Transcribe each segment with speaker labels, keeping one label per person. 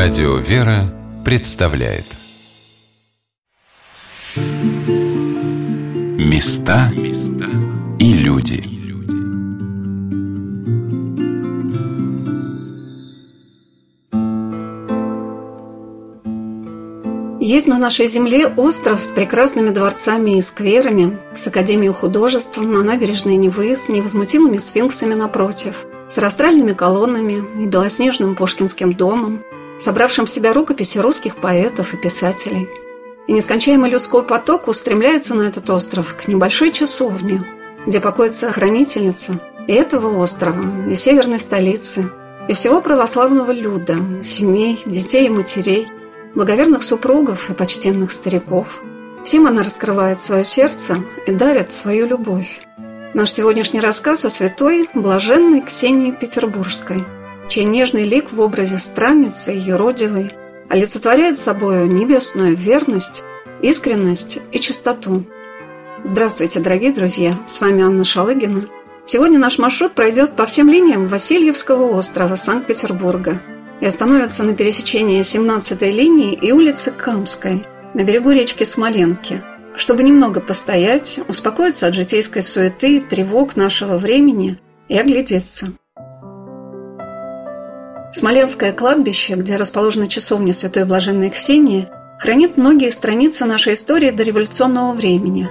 Speaker 1: Радио «Вера» представляет. Места и люди.
Speaker 2: Есть на нашей земле остров с прекрасными дворцами и скверами, с Академией художеств на набережной Невы, с невозмутимыми сфинксами напротив, с растральными колоннами и белоснежным Пушкинским домом, собравшим в себя рукописи русских поэтов и писателей. И нескончаемый людской поток устремляется на этот остров к небольшой часовне, где покоится охранительница и этого острова, и северной столицы, и всего православного люда, семей, детей и матерей, благоверных супругов и почтенных стариков. Всем она раскрывает свое сердце и дарит свою любовь. Наш сегодняшний рассказ о святой, блаженной Ксении Петербургской – чей нежный лик в образе странницы юродивой олицетворяет собою небесную верность, искренность и чистоту. Здравствуйте, дорогие друзья! С вами Анна Шалыгина. Сегодня наш маршрут пройдет по всем линиям Васильевского острова Санкт-Петербурга и остановится на пересечении 17-й линии и улицы Камской на берегу речки Смоленки, чтобы немного постоять, успокоиться от житейской суеты и тревог нашего времени и оглядеться – Смоленское кладбище, где расположена часовня Святой Блаженной Ксении, хранит многие страницы нашей истории до революционного времени.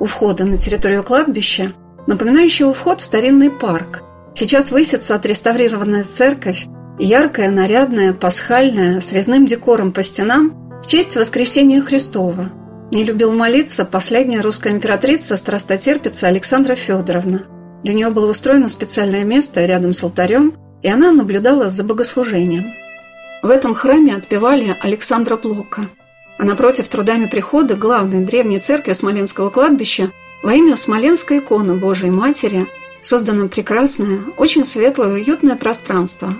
Speaker 2: У входа на территорию кладбища, напоминающего вход в старинный парк, сейчас высится отреставрированная церковь, яркая, нарядная, пасхальная, с резным декором по стенам в честь Воскресения Христова. Не любил молиться последняя русская императрица страстотерпица Александра Федоровна. Для нее было устроено специальное место рядом с алтарем – и она наблюдала за богослужением. В этом храме отпевали Александра Блока, а напротив трудами прихода главной древней церкви Смоленского кладбища во имя Смоленской иконы Божией Матери создано прекрасное, очень светлое и уютное пространство.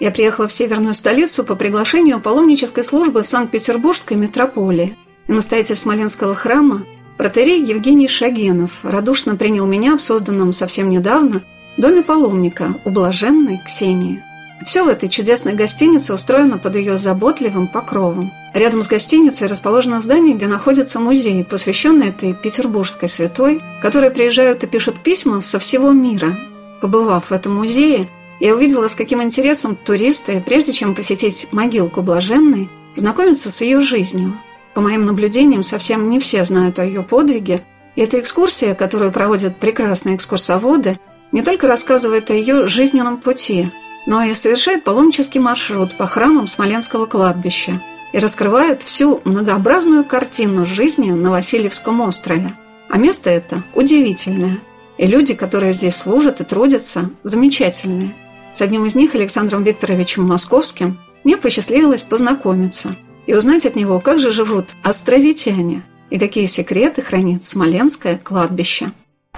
Speaker 2: Я приехала в северную столицу по приглашению паломнической службы Санкт-Петербургской метрополии, и настоятель Смоленского храма Протерей Евгений Шагенов радушно принял меня в созданном совсем недавно – доме паломника у блаженной Ксении. Все в этой чудесной гостинице устроено под ее заботливым покровом. Рядом с гостиницей расположено здание, где находится музей, посвященный этой петербургской святой, которые приезжают и пишут письма со всего мира. Побывав в этом музее, я увидела, с каким интересом туристы, прежде чем посетить могилку блаженной, знакомятся с ее жизнью. По моим наблюдениям, совсем не все знают о ее подвиге, и эта экскурсия, которую проводят прекрасные экскурсоводы, не только рассказывает о ее жизненном пути, но и совершает паломнический маршрут по храмам Смоленского кладбища и раскрывает всю многообразную картину жизни на Васильевском острове. А место это удивительное. И люди, которые здесь служат и трудятся, замечательные. С одним из них, Александром Викторовичем Московским, мне посчастливилось познакомиться и узнать от него, как же живут островитяне и какие секреты хранит Смоленское кладбище.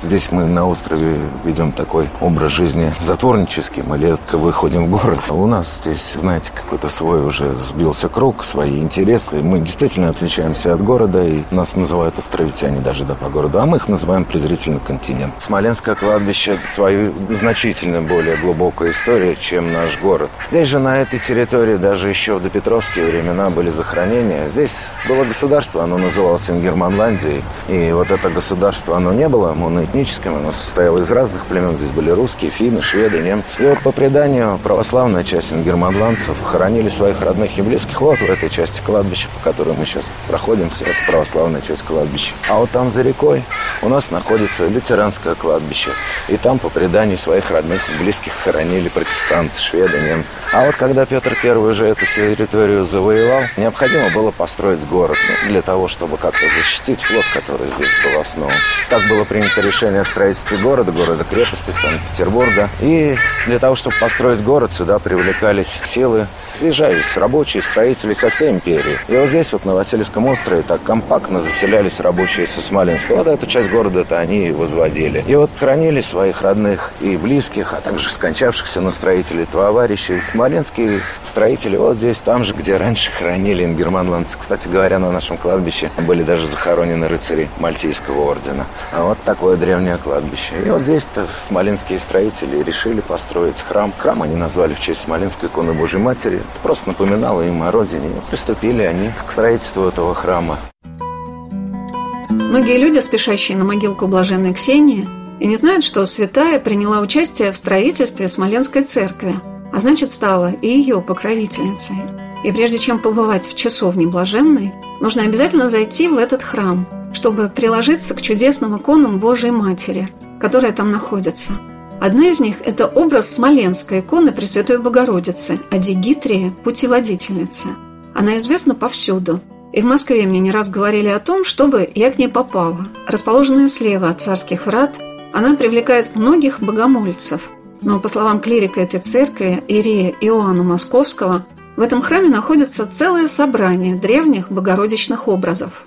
Speaker 3: Здесь мы на острове ведем такой образ жизни затворнический. Мы редко выходим в город. А у нас здесь, знаете, какой-то свой уже сбился круг, свои интересы. Мы действительно отличаемся от города, и нас называют островитяне даже да, по городу, а мы их называем презрительно континент. Смоленское кладбище свою значительно более глубокую историю, чем наш город. Здесь же на этой территории даже еще в допетровские времена были захоронения. Здесь было государство, оно называлось Ингерманландией. И вот это государство, оно не было моно этническим. Оно состояло из разных племен. Здесь были русские, финны, шведы, немцы. И вот по преданию православная часть ингерманландцев хоронили своих родных и близких вот в этой части кладбища, по которой мы сейчас проходимся. Это православная часть кладбища. А вот там за рекой у нас находится лютеранское кладбище. И там по преданию своих родных и близких хоронили протестанты, шведы, немцы. А вот когда Петр I уже эту территорию завоевал, необходимо было построить город ну, для того, чтобы как-то защитить флот, который здесь был основан. Так было принято решение о строительстве города, города-крепости Санкт-Петербурга. И для того, чтобы построить город, сюда привлекались силы, съезжались рабочие, строители со всей империи. И вот здесь, вот на Васильевском острове, так компактно заселялись рабочие со Смоленска. Вот эту часть города-то они и возводили. И вот хранили своих родных и близких, а также скончавшихся на строителей товарищей. Смоленские строители вот здесь, там же, где раньше хранили ингерманландцы. Кстати говоря, на нашем кладбище были даже захоронены рыцари Мальтийского ордена. А вот такое древнее кладбище. И вот здесь-то смоленские строители решили построить храм. Храм они назвали в честь Смоленской иконы Божьей Матери. Это просто напоминало им о родине. И приступили они к строительству этого храма.
Speaker 2: Многие люди, спешащие на могилку блаженной Ксении, и не знают, что святая приняла участие в строительстве Смоленской церкви, а значит стала и ее покровительницей. И прежде чем побывать в часовне блаженной, нужно обязательно зайти в этот храм, чтобы приложиться к чудесным иконам Божьей Матери, которые там находятся. Одна из них – это образ смоленской иконы Пресвятой Богородицы, Адигитрия, путеводительницы. Она известна повсюду. И в Москве мне не раз говорили о том, чтобы я к ней попала. Расположенная слева от царских врат, она привлекает многих богомольцев. Но, по словам клирика этой церкви, Ирия Иоанна Московского, в этом храме находится целое собрание древних богородичных образов.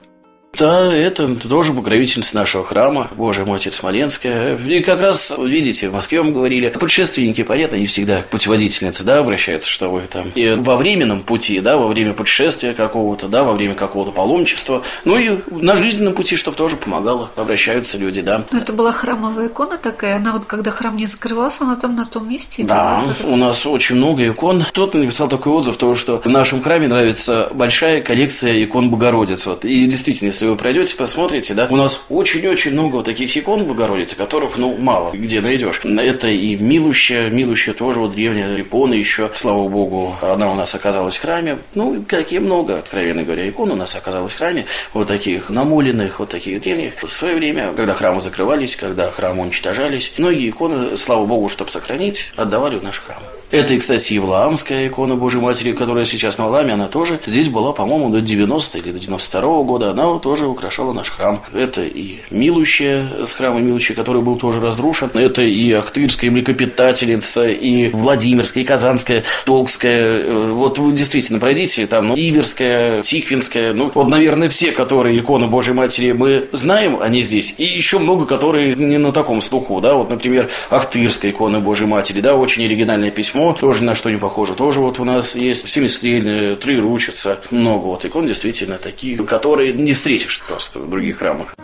Speaker 4: Да, это тоже покровительница нашего храма, Божия Матерь Смоленская. И как раз, видите, в Москве мы говорили, путешественники, понятно, не всегда к путеводительнице, да, обращаются, что вы там и во временном пути, да, во время путешествия какого-то, да, во время какого-то паломничества, ну и на жизненном пути, чтобы тоже помогало, обращаются люди, да.
Speaker 5: Но это была храмовая икона такая, она вот когда храм не закрывался, она там на том месте.
Speaker 4: Да, у нас очень много икон. Кто-то написал такой отзыв, то, что в нашем храме нравится большая коллекция икон Богородиц. Вот. И действительно, если если вы пройдете, посмотрите, да, у нас очень-очень много вот таких икон Богородицы, которых, ну, мало где найдешь. Это и Милущая, Милущая тоже вот древняя икона еще, слава богу, она у нас оказалась в храме. Ну, какие много, откровенно говоря, икон у нас оказалось в храме, вот таких намоленных, вот таких древних. В свое время, когда храмы закрывались, когда храмы уничтожались, многие иконы, слава богу, чтобы сохранить, отдавали в наш храм. Это, кстати, Евлаамская икона Божьей Матери, которая сейчас на Валаме, она тоже здесь была, по-моему, до 90 или до 92 -го года. Она тоже украшала наш храм. Это и Милущая с храма Милущая, который был тоже разрушен. Это и Ахтырская млекопитательница, и Владимирская, и Казанская, Толкская. Э, вот вы действительно пройдите, там, ну, Иверская, Тихвинская. Ну, вот, наверное, все, которые иконы Божьей Матери мы знаем, они здесь. И еще много, которые не на таком слуху, да. Вот, например, Ахтырская икона Божьей Матери, да, очень оригинальное письмо письмо, тоже на что не похоже. Тоже вот у нас есть семистрельные, три ручица, много вот икон действительно такие, которые не встретишь просто в других храмах.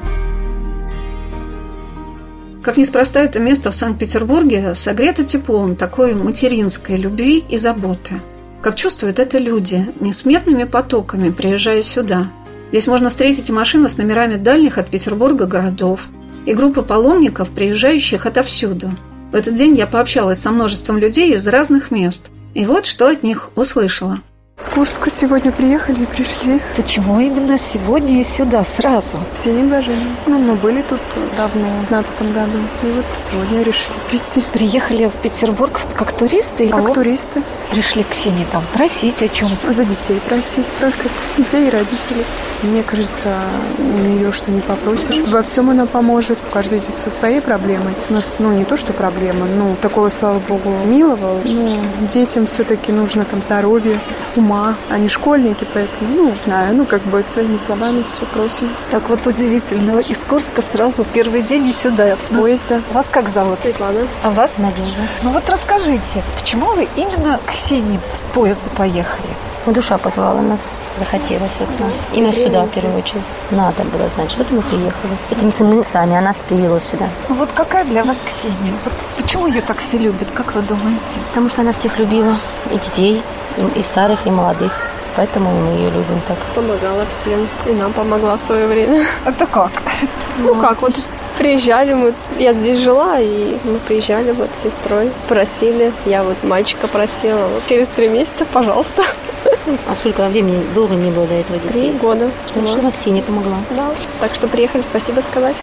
Speaker 2: Как неспроста это место в Санкт-Петербурге согрето теплом такой материнской любви и заботы. Как чувствуют это люди, несметными потоками приезжая сюда. Здесь можно встретить и машины с номерами дальних от Петербурга городов, и группы паломников, приезжающих отовсюду – в этот день я пообщалась со множеством людей из разных мест. И вот что от них услышала.
Speaker 6: С Курска сегодня приехали и пришли.
Speaker 5: Почему именно сегодня и сюда сразу?
Speaker 6: Все не блаженны. Ну, мы были тут давно, в 15 году. И вот сегодня решили прийти.
Speaker 5: Приехали в Петербург как туристы?
Speaker 6: Как Алло? туристы.
Speaker 5: Пришли к Ксении там просить о чем?
Speaker 6: За детей просить. Только детей и родителей. Мне кажется, у нее что не попросишь. Во всем она поможет. Каждый идет со своей проблемой. У нас, ну, не то, что проблема, ну, такого, слава богу, милого. Ну, детям все-таки нужно там здоровье, ума. Они школьники, поэтому, ну, знаю, ну, как бы своими словами все просим.
Speaker 5: Так вот удивительно. Из Курска сразу первый день и сюда.
Speaker 6: С поезда.
Speaker 5: Вас как зовут?
Speaker 6: Светлана.
Speaker 5: А вас?
Speaker 6: Надежда.
Speaker 5: Ну вот расскажите, почему вы именно к Ксении с поезда поехали?
Speaker 7: Душа позвала нас, захотелось вот нам. Именно сюда, в первую очередь. Надо было, значит, вот мы приехали. Это не мы сами, она привела сюда.
Speaker 5: Ну вот какая для вас Ксения? Вот почему ее так все любят, как вы думаете?
Speaker 7: Потому что она всех любила, и детей, и, и старых, и молодых. Поэтому мы ее любим так.
Speaker 6: Помогала всем. И нам помогла в свое время.
Speaker 5: Это как?
Speaker 6: Ну, ну как, вот приезжали, мы, я здесь жила, и мы приезжали вот с сестрой, просили, я вот мальчика просила, вот через три месяца, пожалуйста.
Speaker 7: А сколько времени долго не было до этого детей?
Speaker 6: Три года.
Speaker 7: Так что Максине помогла.
Speaker 6: Да, так что приехали, спасибо сказать.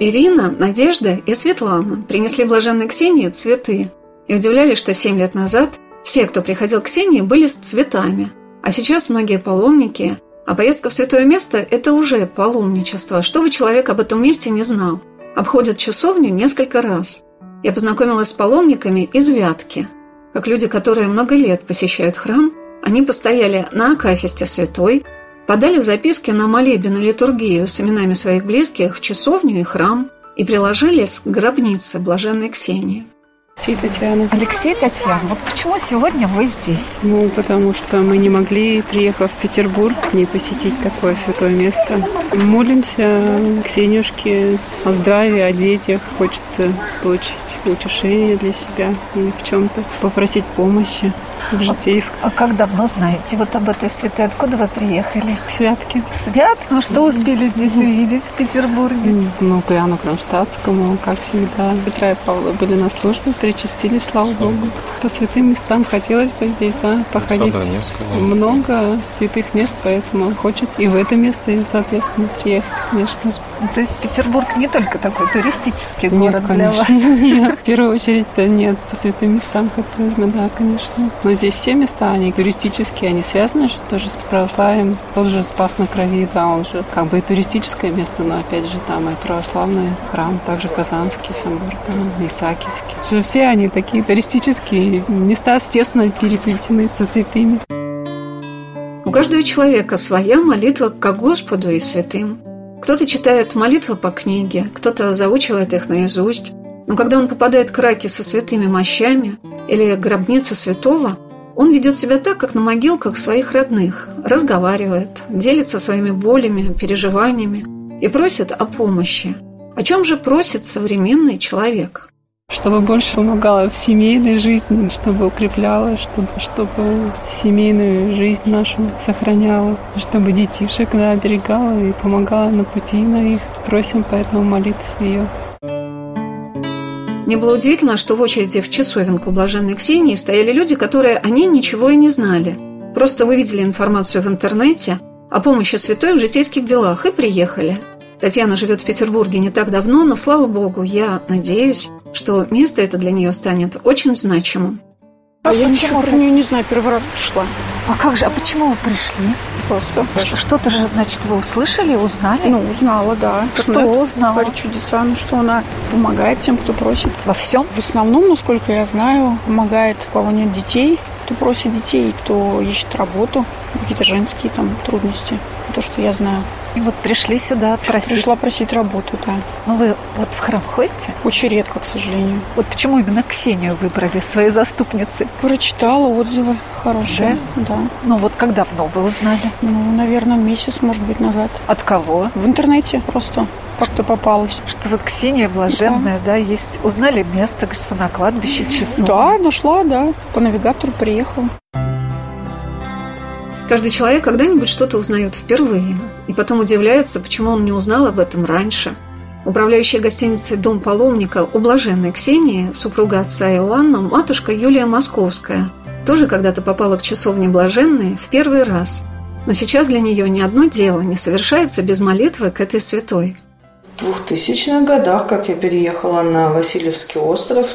Speaker 2: Ирина, Надежда и Светлана принесли блаженной Ксении цветы и удивлялись, что семь лет назад все, кто приходил к Ксении, были с цветами, а сейчас многие паломники, а поездка в святое место – это уже паломничество, чтобы человек об этом месте не знал, обходят часовню несколько раз. Я познакомилась с паломниками из Вятки. Как люди, которые много лет посещают храм, они постояли на Акафисте Святой, подали записки на молебен и литургию с именами своих близких в часовню и храм и приложились к гробнице блаженной Ксении.
Speaker 6: Алексей Татьяна.
Speaker 5: Алексей, Татьяна, вот почему сегодня вы здесь?
Speaker 6: Ну, потому что мы не могли, приехав в Петербург, не посетить такое святое место. Молимся Ксенюшке о здравии, о детях. Хочется получить утешение для себя и в чем-то попросить помощи в житейском.
Speaker 5: А как давно знаете вот об этой святой? Откуда вы приехали?
Speaker 6: Святки.
Speaker 5: Свят? Ну что успели здесь увидеть в Петербурге?
Speaker 6: Ну, к Иоанну Кронштадтскому, как всегда. Петра и Павла были на службе, причастились, слава Богу. По святым местам хотелось бы здесь, да, походить. Много святых мест, поэтому хочется и в это место, и, соответственно, приехать, конечно же.
Speaker 5: Ну, то есть Петербург не только такой туристический
Speaker 6: Нет,
Speaker 5: город для вас?
Speaker 6: конечно, нет. В первую очередь-то нет. По святым местам хотелось бы, да, конечно. Но здесь все места, они туристические, они связаны же тоже с православием. Тот же Спас на Крови, да, он же как бы и туристическое место, но опять же там и православный храм, также Казанский собор, Исаакиевский. Же Все они такие туристические места, тесно переплетены со святыми.
Speaker 2: У каждого человека своя молитва к Господу и святым. Кто-то читает молитвы по книге, кто-то заучивает их наизусть. Но когда он попадает к раке со святыми мощами или к гробнице святого, он ведет себя так, как на могилках своих родных, разговаривает, делится своими болями, переживаниями и просит о помощи. О чем же просит современный человек?
Speaker 6: Чтобы больше помогала в семейной жизни, чтобы укрепляла, чтобы, чтобы семейную жизнь нашу сохраняла, чтобы детишек да, оберегала и помогала на пути на их. Просим поэтому молитв ее.
Speaker 2: Мне было удивительно, что в очереди в часовенку блаженной Ксении стояли люди, которые о ней ничего и не знали. Просто увидели информацию в интернете о помощи святой в житейских делах и приехали. Татьяна живет в Петербурге не так давно, но, слава богу, я надеюсь, что место это для нее станет очень значимым.
Speaker 8: А я
Speaker 5: почему
Speaker 8: ничего про нее не знаю, первый раз пришла.
Speaker 5: А как же, а почему вы пришли?
Speaker 8: Просто.
Speaker 5: Что, что-то же, значит, вы услышали, узнали?
Speaker 8: Ну, узнала, да.
Speaker 5: что
Speaker 8: Она
Speaker 5: узнала?
Speaker 8: Творит чудеса, ну, что она помогает тем, кто просит.
Speaker 5: Во всем?
Speaker 8: В основном, насколько я знаю, помогает, у кого нет детей, кто просит детей, кто ищет работу, какие-то женские там трудности. То, что я знаю.
Speaker 5: И вот пришли сюда просить.
Speaker 8: Пришла просить работу, да.
Speaker 5: Ну вы вот в храм ходите?
Speaker 8: Очень редко, к сожалению.
Speaker 5: Вот почему именно Ксению выбрали своей заступницей?
Speaker 8: Прочитала отзывы хорошие, да.
Speaker 5: Ну вот как давно вы узнали?
Speaker 8: Ну, наверное, месяц, может быть, назад.
Speaker 5: От кого?
Speaker 8: В интернете просто как-то попалась.
Speaker 5: Что вот Ксения блаженная, да, есть. Узнали место, что на кладбище часов.
Speaker 8: Да, нашла, да. По навигатору приехала.
Speaker 2: Каждый человек когда-нибудь что-то узнает впервые, и потом удивляется, почему он не узнал об этом раньше. Управляющая гостиницей «Дом паломника» у блаженной Ксении, супруга отца Иоанна, матушка Юлия Московская, тоже когда-то попала к часовне блаженной в первый раз. Но сейчас для нее ни одно дело не совершается без молитвы к этой святой.
Speaker 9: В 2000-х годах, как я переехала на Васильевский остров,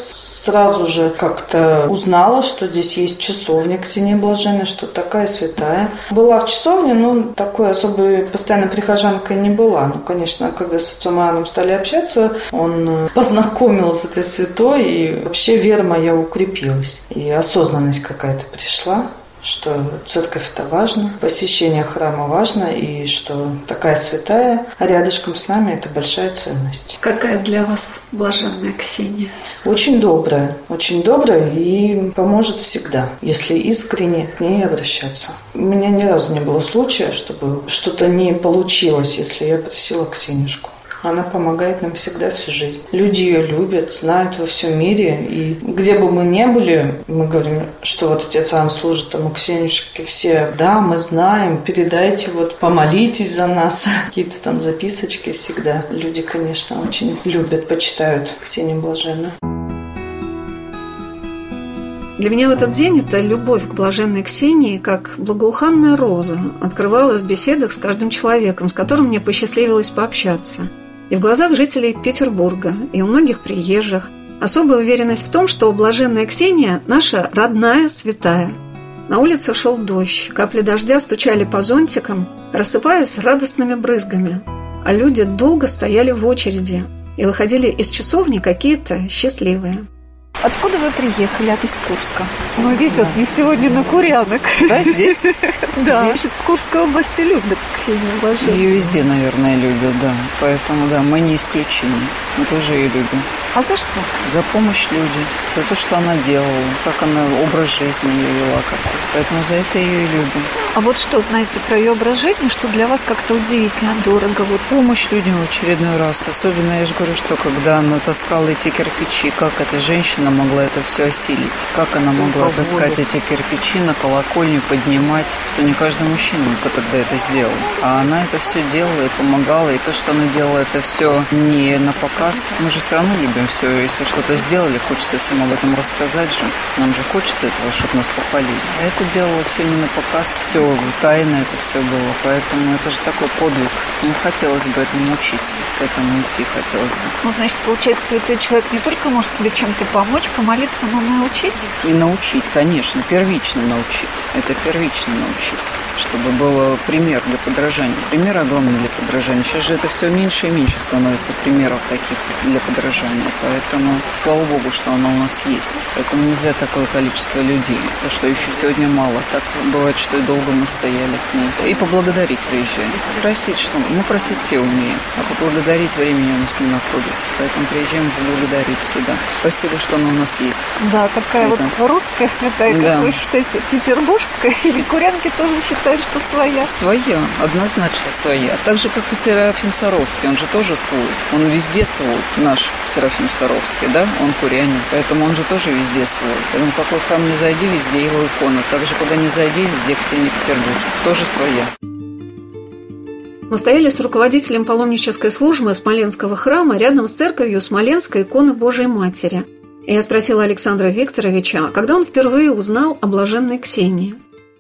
Speaker 9: сразу же как-то узнала, что здесь есть часовня Ксения Блаженной, что такая святая. Была в часовне, но такой особой постоянной прихожанкой не была. Ну, конечно, когда с отцом Иоанном стали общаться, он э, познакомил с этой святой, и вообще вера моя укрепилась. И осознанность какая-то пришла что церковь это важно, посещение храма важно, и что такая святая рядышком с нами это большая ценность.
Speaker 2: Какая для вас блаженная Ксения?
Speaker 9: Очень добрая, очень добрая и поможет всегда, если искренне к ней обращаться. У меня ни разу не было случая, чтобы что-то не получилось, если я просила Ксенюшку. Она помогает нам всегда всю жизнь. Люди ее любят, знают во всем мире. И где бы мы ни были, мы говорим, что вот отец Иоанн служит там у Ксенюшки. Все, да, мы знаем, передайте, вот помолитесь за нас. Какие-то там записочки всегда. Люди, конечно, очень любят, почитают Ксению Блаженную.
Speaker 2: Для меня в этот день эта любовь к блаженной Ксении, как благоуханная роза, открывалась в беседах с каждым человеком, с которым мне посчастливилось пообщаться. И в глазах жителей Петербурга, и у многих приезжих особая уверенность в том, что блаженная Ксения – наша родная святая. На улице шел дождь, капли дождя стучали по зонтикам, рассыпаясь радостными брызгами. А люди долго стояли в очереди и выходили из часовни какие-то счастливые.
Speaker 5: Откуда вы приехали? От из Курска. Ну, везет мне сегодня на Курянок.
Speaker 10: Да, здесь?
Speaker 5: Да, значит, в Курской области любят Ксению Блаженную.
Speaker 10: Ее везде, наверное, любят, да. Поэтому, да, мы не исключение. Мы тоже ее любим.
Speaker 5: А за что?
Speaker 10: За помощь людям, за то, что она делала, как она образ жизни ее вела какой. Поэтому за это ее и любим.
Speaker 5: А вот что знаете про ее образ жизни, что для вас как-то удивительно дорого? Вот
Speaker 10: помощь людям в очередной раз. Особенно, я же говорю, что когда она таскала эти кирпичи, как эта женщина могла это все осилить? Как она могла Алкоголь. таскать эти кирпичи на колокольню, поднимать? Что не каждый мужчина бы тогда это сделал. А она это все делала и помогала. И то, что она делала это все не на показ. Мы же все равно любим все. Если что-то сделали, хочется всем об этом рассказать же. Нам же хочется этого, чтобы нас похвалили. А это делала все не на показ, все тайно это все было. Поэтому это же такой подвиг. Ну, хотелось бы этому учиться, к этому идти хотелось бы.
Speaker 5: Ну, значит, получается, святой человек не только может тебе чем-то помочь, помолиться, но научить?
Speaker 10: И научить, конечно, первично научить. Это первично научить чтобы был пример для подражания. Пример огромный для подражания. Сейчас же это все меньше и меньше становится примеров таких для подражания. Поэтому слава богу, что оно у нас есть. Поэтому не зря такое количество людей. То, что еще сегодня мало. Так бывает, что и долго мы стояли к ней. И поблагодарить приезжаем. Просить что? Мы просить все умеем. А поблагодарить времени у нас не находится. Поэтому приезжаем поблагодарить сюда. Спасибо, что оно у нас есть.
Speaker 5: Да, такая Это. вот русская святая, да. как вы считаете, петербургская или курянки тоже считают что своя?
Speaker 10: Своя, однозначно своя. Так же, как и Серафим Саровский, он же тоже свой. Он везде свой, наш Серафим Саровский, да? Он курянин, поэтому он же тоже везде свой. Поэтому какой храм не зайди, везде его икона. Так же, куда не зайди, везде Ксения Петербургская, тоже своя.
Speaker 2: Мы стояли с руководителем паломнической службы Смоленского храма рядом с церковью Смоленской иконы Божией Матери. И я спросила Александра Викторовича, когда он впервые узнал о блаженной Ксении.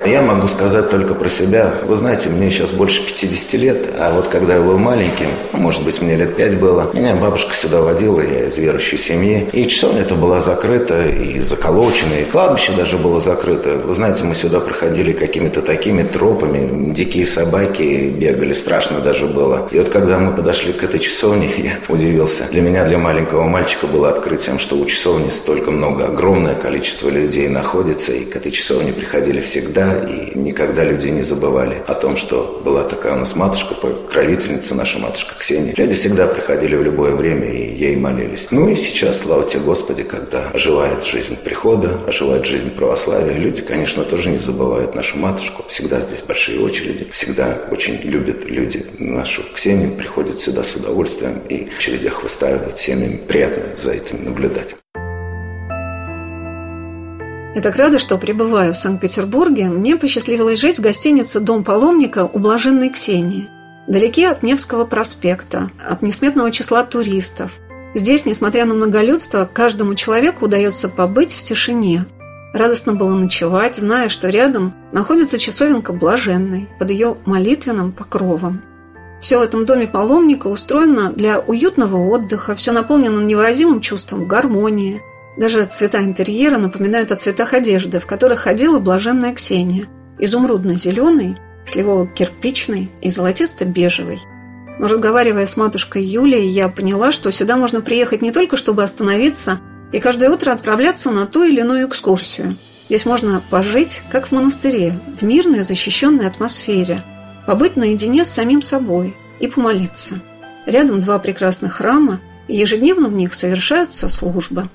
Speaker 3: Я могу сказать только про себя. Вы знаете, мне сейчас больше 50 лет, а вот когда я был маленьким, ну, может быть, мне лет 5 было, меня бабушка сюда водила, я из верующей семьи. И часовня это была закрыта, и заколочена, и кладбище даже было закрыто. Вы знаете, мы сюда проходили какими-то такими тропами, дикие собаки бегали, страшно даже было. И вот когда мы подошли к этой часовне, я удивился. Для меня, для маленького мальчика, было открытием, что у часовни столько много, огромное количество людей находится, и к этой часовне приходили всегда, и никогда люди не забывали о том, что была такая у нас матушка, покровительница наша матушка Ксения. Люди всегда приходили в любое время и ей молились. Ну и сейчас, слава тебе, Господи, когда оживает жизнь прихода, оживает жизнь православия, люди, конечно, тоже не забывают нашу матушку. Всегда здесь большие очереди, всегда очень любят люди нашу Ксению, приходят сюда с удовольствием и в очередях выстаивают. Им приятно за этим наблюдать.
Speaker 2: Я так рада, что, пребывая в Санкт-Петербурге, мне посчастливилось жить в гостинице «Дом паломника» у Блаженной Ксении. Далеки от Невского проспекта, от несметного числа туристов. Здесь, несмотря на многолюдство, каждому человеку удается побыть в тишине. Радостно было ночевать, зная, что рядом находится часовенка Блаженной под ее молитвенным покровом. Все в этом доме паломника устроено для уютного отдыха, все наполнено невыразимым чувством гармонии – даже цвета интерьера напоминают о цветах одежды, в которых ходила блаженная Ксения. Изумрудно-зеленый, сливово-кирпичный и золотисто-бежевый. Но разговаривая с матушкой Юлией, я поняла, что сюда можно приехать не только, чтобы остановиться, и каждое утро отправляться на ту или иную экскурсию. Здесь можно пожить, как в монастыре, в мирной, защищенной атмосфере, побыть наедине с самим собой и помолиться. Рядом два прекрасных храма, и ежедневно в них совершаются службы.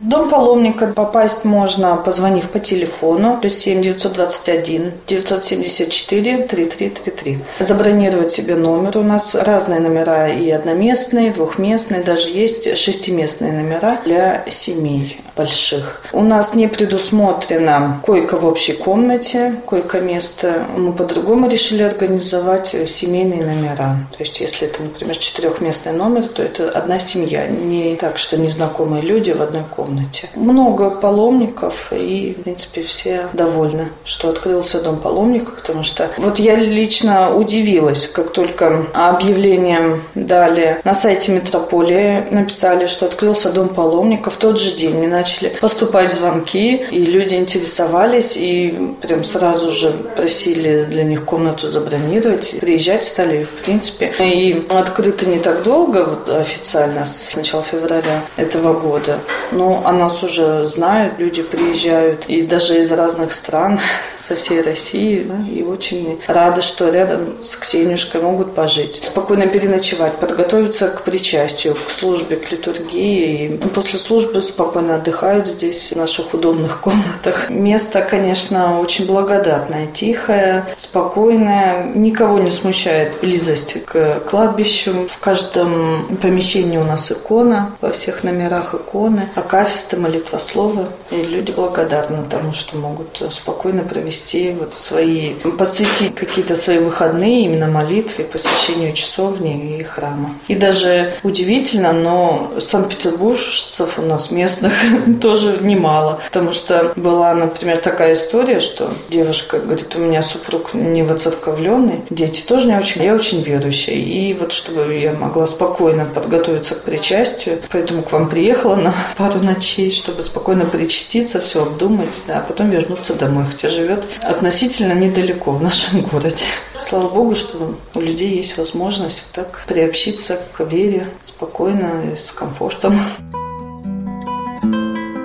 Speaker 9: Дом паломника попасть можно, позвонив по телефону, плюс 7 921 974 3333. Забронировать себе номер. У нас разные номера и одноместные, двухместные, даже есть шестиместные номера для семей больших. У нас не предусмотрена койка в общей комнате, койко-место. Мы по-другому решили организовать семейные номера. То есть, если это, например, четырехместный номер, то это одна семья. Не так, что незнакомые люди в одной комнате комнате. Много паломников, и, в принципе, все довольны, что открылся дом паломников, потому что вот я лично удивилась, как только объявление дали на сайте метрополии, написали, что открылся дом паломников, в тот же день мне начали поступать звонки, и люди интересовались, и прям сразу же просили для них комнату забронировать, приезжать стали, в принципе. И открыто не так долго, вот, официально, с начала февраля этого года, но Ну, о нас уже знают, люди приезжают, и даже из разных стран, со всей России, да, и очень рады, что рядом с Ксениюшкой могут пожить. Спокойно переночевать, подготовиться к причастию, к службе, к литургии. И после службы спокойно отдыхают здесь, в наших удобных комнатах. Место, конечно, очень благодатное, тихое, спокойное, никого не смущает близость к кладбищу. В каждом помещении у нас икона, во всех номерах иконы, акафисты, молитвословы. И люди благодарны тому, что могут спокойно провести вот свои, посвятить какие-то свои выходные именно молитве, посещению часовни и храма. И даже удивительно, но санкт-петербуржцев у нас местных тоже немало. Потому что была, например, такая история, что девушка говорит, у меня супруг не воцерковленный, дети тоже не очень, я очень верующая. И вот чтобы я могла спокойно подготовиться к причастию, поэтому к вам приехала на пару ночей, чтобы спокойно причаститься, все обдумать, да, а потом вернуться домой, хотя живет относительно недалеко в нашем городе. Слава Богу, что у людей есть возможность так приобщиться к вере спокойно и с комфортом.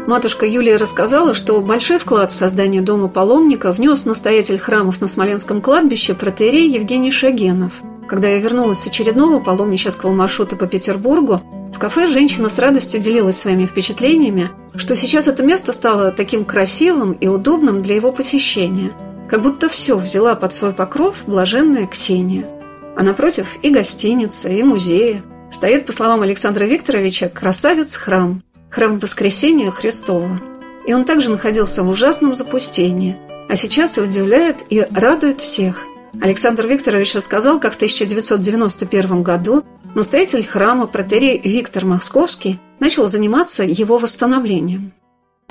Speaker 2: Матушка Юлия рассказала, что большой вклад в создание дома паломника внес настоятель храмов на Смоленском кладбище протеерей Евгений Шагенов. Когда я вернулась с очередного паломнического маршрута по Петербургу, в кафе женщина с радостью делилась своими впечатлениями, что сейчас это место стало таким красивым и удобным для его посещения, как будто все взяла под свой покров блаженная Ксения. А напротив и гостиница, и музеи. Стоит, по словам Александра Викторовича, красавец-храм, храм Воскресения Христова. И он также находился в ужасном запустении, а сейчас и удивляет и радует всех. Александр Викторович рассказал, как в 1991 году настоятель храма протерей Виктор Московский начал заниматься его восстановлением.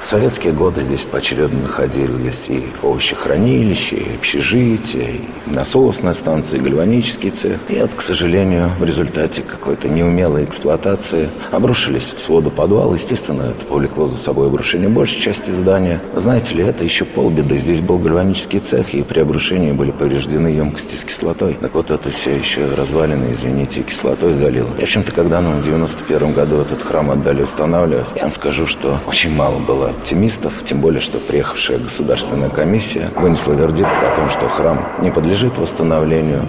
Speaker 3: В советские годы здесь поочередно находились и овощехранилище, и общежитие, и насосная станция, и гальванический цех. И это, к сожалению, в результате какой-то неумелой эксплуатации обрушились своды подвала. Естественно, это повлекло за собой обрушение большей части здания. Знаете ли, это еще полбеды. Здесь был гальванический цех, и при обрушении были повреждены емкости с кислотой. Так вот, это все еще развалины, извините, кислотой залило. И, в общем-то, когда нам в 91 году этот храм отдали восстанавливать, я вам скажу, что очень мало было оптимистов, тем более, что приехавшая государственная комиссия вынесла вердикт о том, что храм не подлежит восстановлению,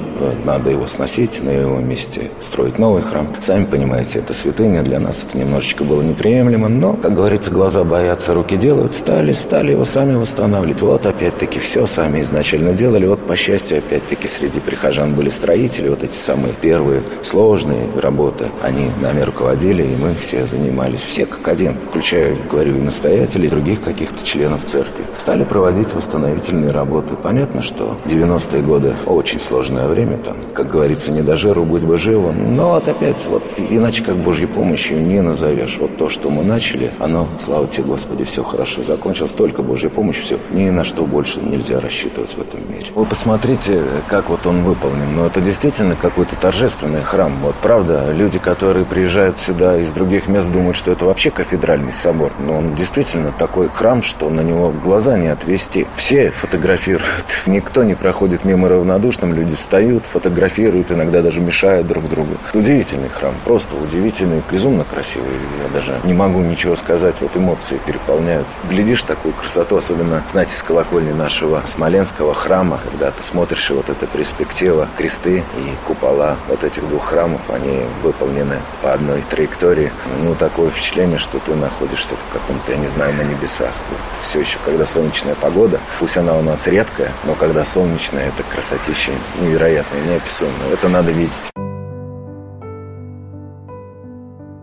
Speaker 3: надо его сносить, на его месте строить новый храм. Сами понимаете, это святыня, для нас это немножечко было неприемлемо, но, как говорится, глаза боятся, руки делают, стали, стали его сами восстанавливать. Вот опять-таки все сами изначально делали, вот по счастью, опять-таки среди прихожан были строители, вот эти самые первые сложные работы, они нами руководили, и мы все занимались, все как один, включая, говорю, и настоятель, настоятелей, других каких-то членов церкви. Стали проводить восстановительные работы. Понятно, что 90-е годы очень сложное время, там, как говорится, не до жиру, будь бы живым. Но вот опять, вот иначе как Божьей помощью не назовешь. Вот то, что мы начали, оно, слава тебе, Господи, все хорошо закончилось. Только Божьей помощью, все. Ни на что больше нельзя рассчитывать в этом мире. Вы посмотрите, как вот он выполнен. Ну, это действительно какой-то торжественный храм. Вот правда, люди, которые приезжают сюда из других мест, думают, что это вообще кафедральный собор. Но он действительно действительно такой храм, что на него глаза не отвести. Все фотографируют. Никто не проходит мимо равнодушным. Люди встают, фотографируют, иногда даже мешают друг другу. Удивительный храм, просто удивительный, безумно красивый. Я даже не могу ничего сказать. Вот эмоции переполняют. Глядишь такую красоту, особенно, знаете, с колокольни нашего Смоленского храма, когда ты смотришь, вот эта перспектива, кресты и купола вот этих двух храмов, они выполнены по одной траектории. Ну, такое впечатление, что ты находишься в каком-то, я не знаю, на небесах. Вот все еще, когда солнечная погода, пусть она у нас редкая, но когда солнечная, это красотища невероятная, неописуемая. Это надо видеть.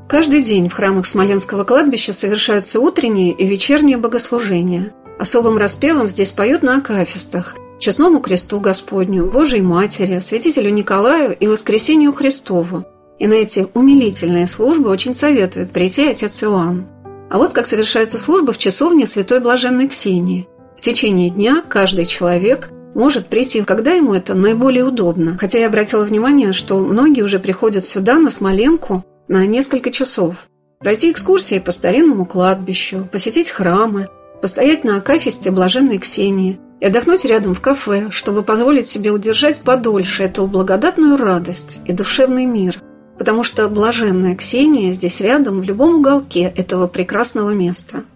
Speaker 2: Каждый день в храмах Смоленского кладбища совершаются утренние и вечерние богослужения. Особым распевом здесь поют на акафистах – Честному кресту Господню, Божией Матери, Святителю Николаю и Воскресению Христову. И на эти умилительные службы очень советует прийти отец Иоанн. А вот как совершаются службы в часовне Святой Блаженной Ксении. В течение дня каждый человек может прийти, когда ему это наиболее удобно. Хотя я обратила внимание, что многие уже приходят сюда, на Смоленку, на несколько часов. Пройти экскурсии по старинному кладбищу, посетить храмы, постоять на акафисте Блаженной Ксении и отдохнуть рядом в кафе, чтобы позволить себе удержать подольше эту благодатную радость и душевный мир – потому что блаженная Ксения здесь рядом, в любом уголке этого прекрасного места –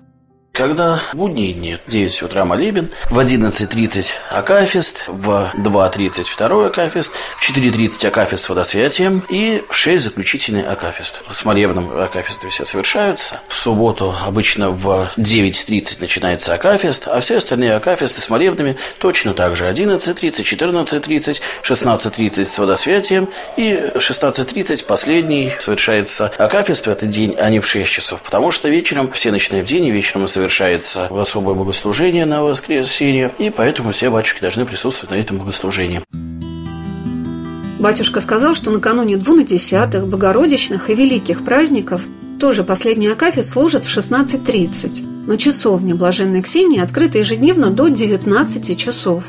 Speaker 4: когда в будние дни. 9 утра молебен, в 11.30 акафист, в 2.30 второй акафист, в 4.30 акафист с водосвятием. И в 6 заключительный акафист. С молебном акафисты все совершаются. В субботу обычно в 9.30 начинается акафист, а все остальные акафисты с молебнами точно так же. 11.30, 14.30, 16.30 с водосвятием. И 16.30 последний совершается акафист в этот день, а не в 6 часов, потому что вечером все начинают в день и вечером мы совершается особое богослужение на воскресенье, и поэтому все батюшки должны присутствовать на этом богослужении.
Speaker 2: Батюшка сказал, что накануне двунадесятых, богородичных и великих праздников тоже последний акафист служит в 16.30, но часовня Блаженной Ксении открыта ежедневно до 19 часов.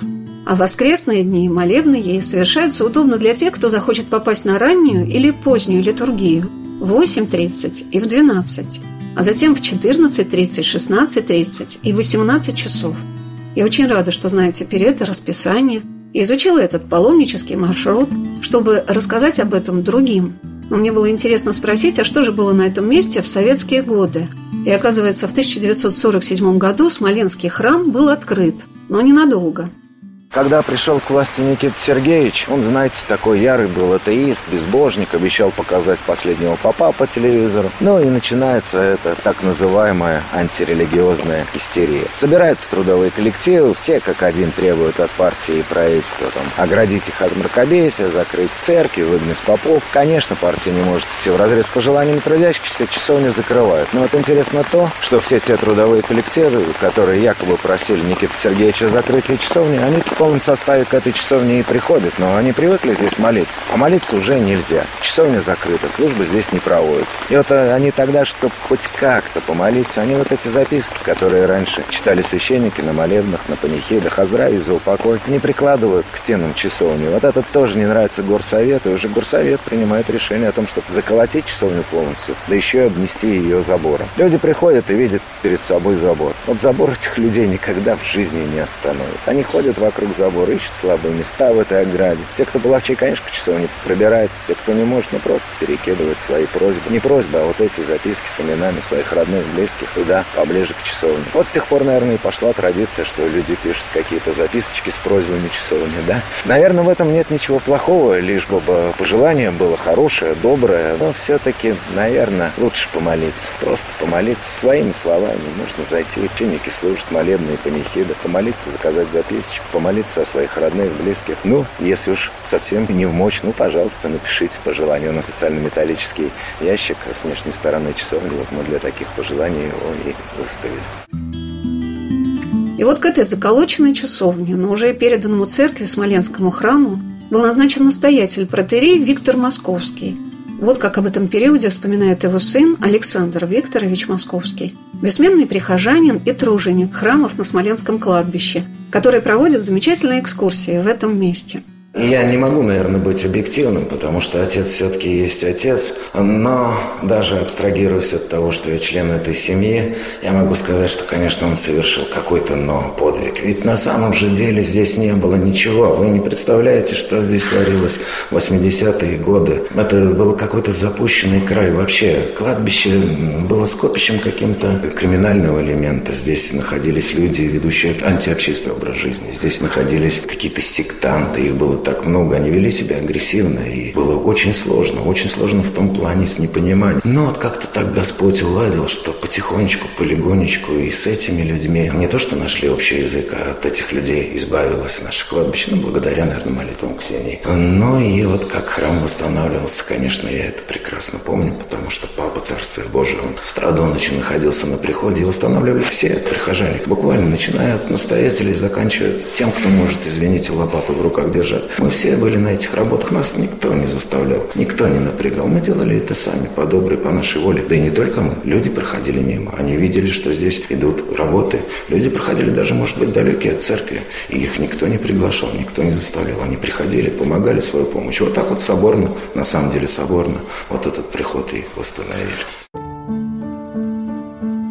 Speaker 2: А воскресные дни молебны ей совершаются удобно для тех, кто захочет попасть на раннюю или позднюю литургию в 8.30 и в 12 а затем в 14.30, 16.30 и 18 часов. Я очень рада, что знаю теперь это расписание и изучила этот паломнический маршрут, чтобы рассказать об этом другим. Но мне было интересно спросить, а что же было на этом месте в советские годы? И оказывается, в 1947 году Смоленский храм был открыт, но ненадолго –
Speaker 3: когда пришел к власти Никита Сергеевич, он, знаете, такой ярый был атеист, безбожник, обещал показать последнего папа по телевизору. Ну и начинается это так называемая антирелигиозная истерия. Собираются трудовые коллективы, все как один требуют от партии и правительства там, оградить их от мракобесия, закрыть церкви, выгнать попов. Конечно, партия не может идти в разрез с пожеланиями трудящихся, часовню закрывают. Но вот интересно то, что все те трудовые коллективы, которые якобы просили Никита Сергеевича закрытия часовни, они в полном составе к этой часовне и приходят, но они привыкли здесь молиться. А молиться уже нельзя. Часовня закрыта, служба здесь не проводится. И вот э, они тогда, чтобы хоть как-то помолиться, они вот эти записки, которые раньше читали священники на молебнах, на панихидах, о здравии, за упокой, не прикладывают к стенам часовни. Вот это тоже не нравится горсовету, и уже горсовет принимает решение о том, чтобы заколотить часовню полностью, да еще и обнести ее забором. Люди приходят и видят перед собой забор. Вот забор этих людей никогда в жизни не остановит. Они ходят вокруг вокруг забора, ищут слабые места в этой ограде. Те, кто половчей, конечно, к часовне пробирается, те, кто не может, ну просто перекидывает свои просьбы. Не просьбы, а вот эти записки с именами своих родных, близких туда, поближе к часовне. Вот с тех пор, наверное, и пошла традиция, что люди пишут какие-то записочки с просьбами часовни, да? Наверное, в этом нет ничего плохого, лишь бы пожелание было хорошее, доброе, но все-таки, наверное, лучше помолиться. Просто помолиться своими словами. Можно зайти, ученики служат молебные панихиды, помолиться, заказать записочку, помолиться молиться о своих родных, близких. Ну, если уж совсем не в мощь, ну, пожалуйста, напишите пожелание. У нас специально металлический ящик с внешней стороны часовни. Вот мы для таких пожеланий его и выставили.
Speaker 2: И вот к этой заколоченной часовне, но уже переданному церкви Смоленскому храму, был назначен настоятель протерей Виктор Московский. Вот как об этом периоде вспоминает его сын Александр Викторович Московский, бессменный прихожанин и труженик храмов на Смоленском кладбище – который проводит замечательные экскурсии в этом месте –
Speaker 3: я не могу, наверное, быть объективным, потому что отец все-таки есть отец. Но даже абстрагируясь от того, что я член этой семьи, я могу сказать, что, конечно, он совершил какой-то но подвиг. Ведь на самом же деле здесь не было ничего. Вы не представляете, что здесь творилось в 80-е годы. Это был какой-то запущенный край. Вообще, кладбище было скопищем каким-то криминального элемента. Здесь находились люди, ведущие антиобщественный образ жизни. Здесь находились какие-то сектанты. Их было так много, они вели себя агрессивно, и было очень сложно, очень сложно в том плане с непониманием. Но вот как-то так Господь уладил, что потихонечку, полигонечку и с этими людьми не то, что нашли общий язык, а от этих людей избавилось наше кладбище, ну, благодаря, наверное, молитвам Ксении. Но и вот как храм восстанавливался, конечно, я это прекрасно помню, потому что Папа Царствия Божие, он с утра до ночи находился на приходе и восстанавливали все прихожане, буквально начиная от настоятелей, заканчивая тем, кто может, извините, лопату в руках держать. Мы все были на этих работах, нас никто не заставлял, никто не напрягал. Мы делали это сами, по доброй, по нашей воле. Да и не только мы. Люди проходили мимо, они видели, что здесь идут работы. Люди проходили даже, может быть, далекие от церкви, и их никто не приглашал, никто не заставлял. Они приходили, помогали свою помощь. Вот так вот соборно, на самом деле соборно, вот этот приход и восстановили.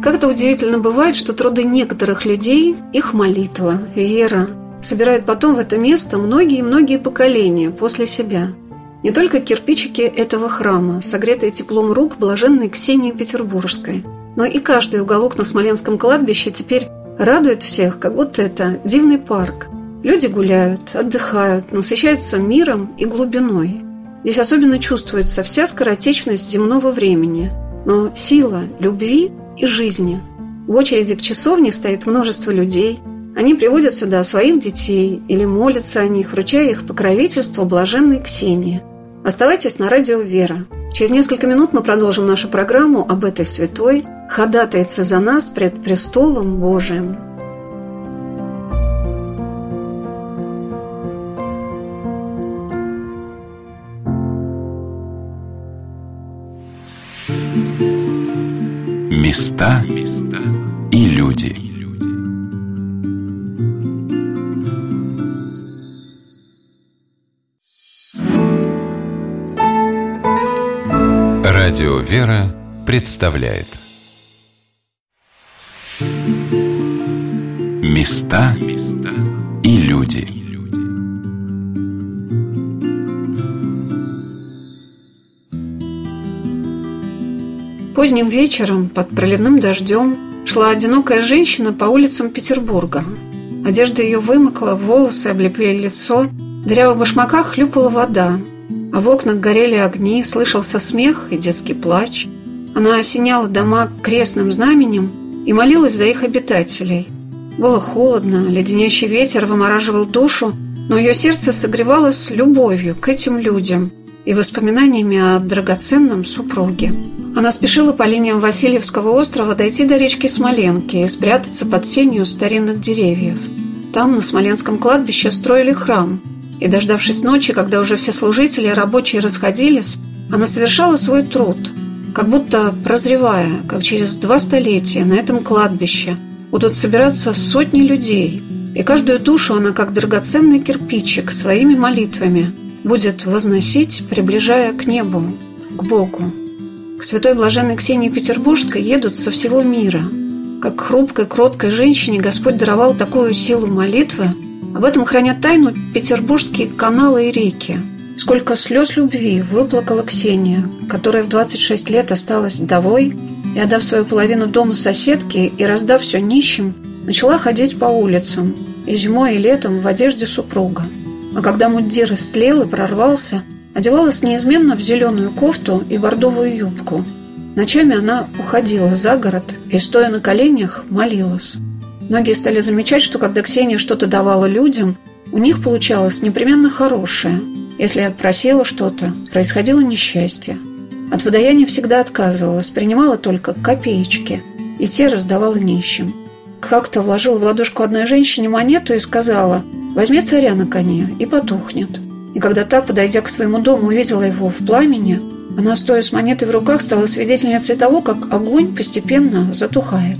Speaker 2: Как-то удивительно бывает, что труды некоторых людей, их молитва, вера, собирает потом в это место многие-многие поколения после себя. Не только кирпичики этого храма, согретые теплом рук блаженной Ксении Петербургской, но и каждый уголок на Смоленском кладбище теперь радует всех, как будто это дивный парк. Люди гуляют, отдыхают, насыщаются миром и глубиной. Здесь особенно чувствуется вся скоротечность земного времени, но сила любви и жизни. В очереди к часовне стоит множество людей. Они приводят сюда своих детей или молятся о них, вручая их покровительство блаженной Ксении. Оставайтесь на радио «Вера». Через несколько минут мы продолжим нашу программу об этой святой, ходатайце за нас пред престолом Божиим.
Speaker 1: Места и люди. Радио «Вера» представляет Места и люди.
Speaker 2: Поздним вечером под проливным дождем шла одинокая женщина по улицам Петербурга. Одежда ее вымокла, волосы облепили лицо, в дырявых башмаках хлюпала вода, в окнах горели огни, слышался смех и детский плач. Она осеняла дома крестным знаменем и молилась за их обитателей. Было холодно, леденящий ветер вымораживал душу, но ее сердце согревалось любовью к этим людям и воспоминаниями о драгоценном супруге. Она спешила по линиям Васильевского острова дойти до речки Смоленки и спрятаться под сенью старинных деревьев. Там, на Смоленском кладбище, строили храм. И, дождавшись ночи, когда уже все служители и рабочие расходились, она совершала свой труд, как будто прозревая, как через два столетия на этом кладбище будут собираться сотни людей, и каждую душу она, как драгоценный кирпичик, своими молитвами будет возносить, приближая к небу, к Богу. К святой блаженной Ксении Петербургской едут со всего мира. Как хрупкой, кроткой женщине Господь даровал такую силу молитвы. Об этом хранят тайну петербургские каналы и реки. Сколько слез любви выплакала Ксения, которая в 26 лет осталась вдовой и, отдав свою половину дома соседке и раздав все нищим, начала ходить по улицам и зимой, и летом в одежде супруга. А когда мундир истлел и прорвался – Одевалась неизменно в зеленую кофту и бордовую юбку. Ночами она уходила за город и, стоя на коленях, молилась. Многие стали замечать, что когда Ксения что-то давала людям, у них получалось непременно хорошее. Если я просила что-то, происходило несчастье. От подаяния всегда отказывалась, принимала только копеечки, и те раздавала нищим. Как-то вложила в ладошку одной женщине монету и сказала «Возьми царя на коне и потухнет». И когда та, подойдя к своему дому, увидела его в пламени, она, стоя с монетой в руках, стала свидетельницей того, как огонь постепенно затухает.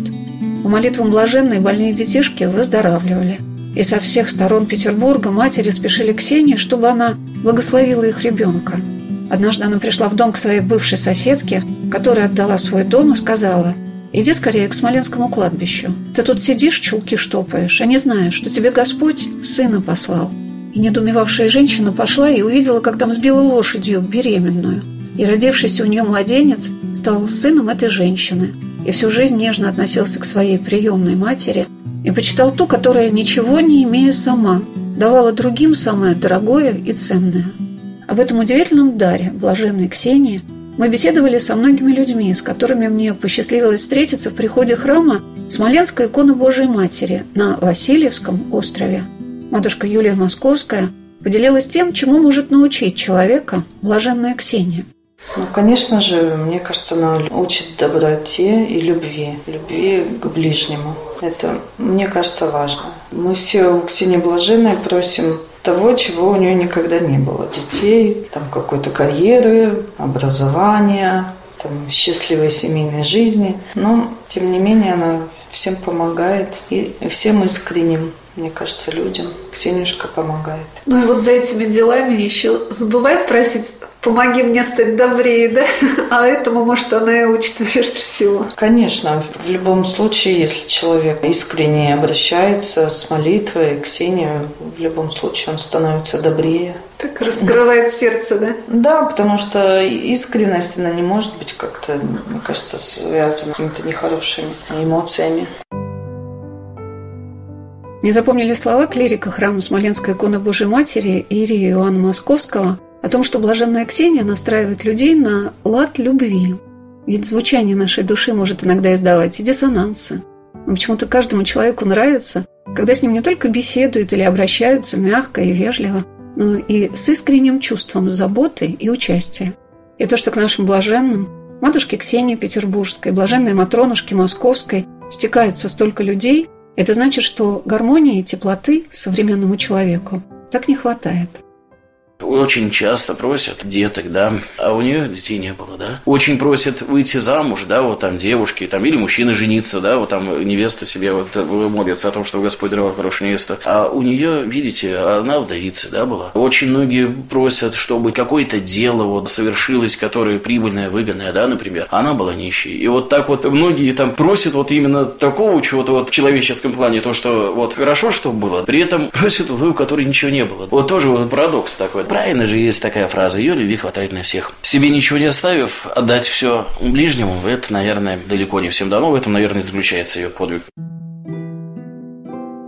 Speaker 2: По молитвам блаженной больные детишки выздоравливали. И со всех сторон Петербурга матери спешили к Ксении, чтобы она благословила их ребенка. Однажды она пришла в дом к своей бывшей соседке, которая отдала свой дом и сказала «Иди скорее к Смоленскому кладбищу. Ты тут сидишь, чулки штопаешь, а не знаешь, что тебе Господь сына послал». И недоумевавшая женщина пошла и увидела, как там сбила лошадью беременную. И родившийся у нее младенец стал сыном этой женщины. И всю жизнь нежно относился к своей приемной матери и почитал ту, которая, ничего не имея сама, давала другим самое дорогое и ценное. Об этом удивительном даре блаженной Ксении мы беседовали со многими людьми, с которыми мне посчастливилось встретиться в приходе храма Смоленской иконы Божией Матери на Васильевском острове – Матушка Юлия Московская поделилась тем, чему может научить человека блаженная Ксения.
Speaker 9: Ну, конечно же, мне кажется, она учит доброте и любви, любви к ближнему. Это, мне кажется, важно. Мы все у Ксении Блаженной просим того, чего у нее никогда не было. Детей, там какой-то карьеры, образования, там, счастливой семейной жизни. Но, тем не менее, она всем помогает и всем искренним мне кажется, людям Ксенюшка помогает.
Speaker 2: Ну и вот за этими делами еще забывай просить помоги мне стать добрее, да? А этому, может, она и учит прежде всего.
Speaker 9: Конечно, в любом случае, если человек искренне обращается с молитвой к Ксению, в любом случае он становится добрее.
Speaker 2: Так раскрывает сердце, да?
Speaker 9: Да, потому что искренность, она не может быть как-то, мне кажется, связана с какими-то нехорошими эмоциями.
Speaker 2: Не запомнили слова клирика храма Смоленской иконы Божьей Матери Ирии Иоанна Московского о том, что блаженная Ксения настраивает людей на лад любви. Ведь звучание нашей души может иногда издавать и диссонансы. Но почему-то каждому человеку нравится, когда с ним не только беседуют или обращаются мягко и вежливо, но и с искренним чувством заботы и участия. И то, что к нашим блаженным, матушке Ксении Петербургской, блаженной Матронушке Московской, стекается столько людей, это значит, что гармонии и теплоты современному человеку так не хватает.
Speaker 4: Очень часто просят деток, да, а у нее детей не было, да. Очень просят выйти замуж, да, вот там девушки, там, или мужчины жениться, да, вот там невеста себе вот молится о том, что Господь даровал хорошую невесту. А у нее, видите, она вдовица, да, была. Очень многие просят, чтобы какое-то дело вот совершилось, которое прибыльное, выгодное, да, например. Она была нищей. И вот так вот многие там просят вот именно такого чего-то вот в человеческом плане, то, что вот хорошо, что было, при этом просят у которой ничего не было. Вот тоже вот парадокс такой. Правильно же есть такая фраза, ее любви хватает на всех. Себе ничего не оставив, отдать все ближнему, это, наверное, далеко не всем дано, в этом, наверное, заключается ее подвиг.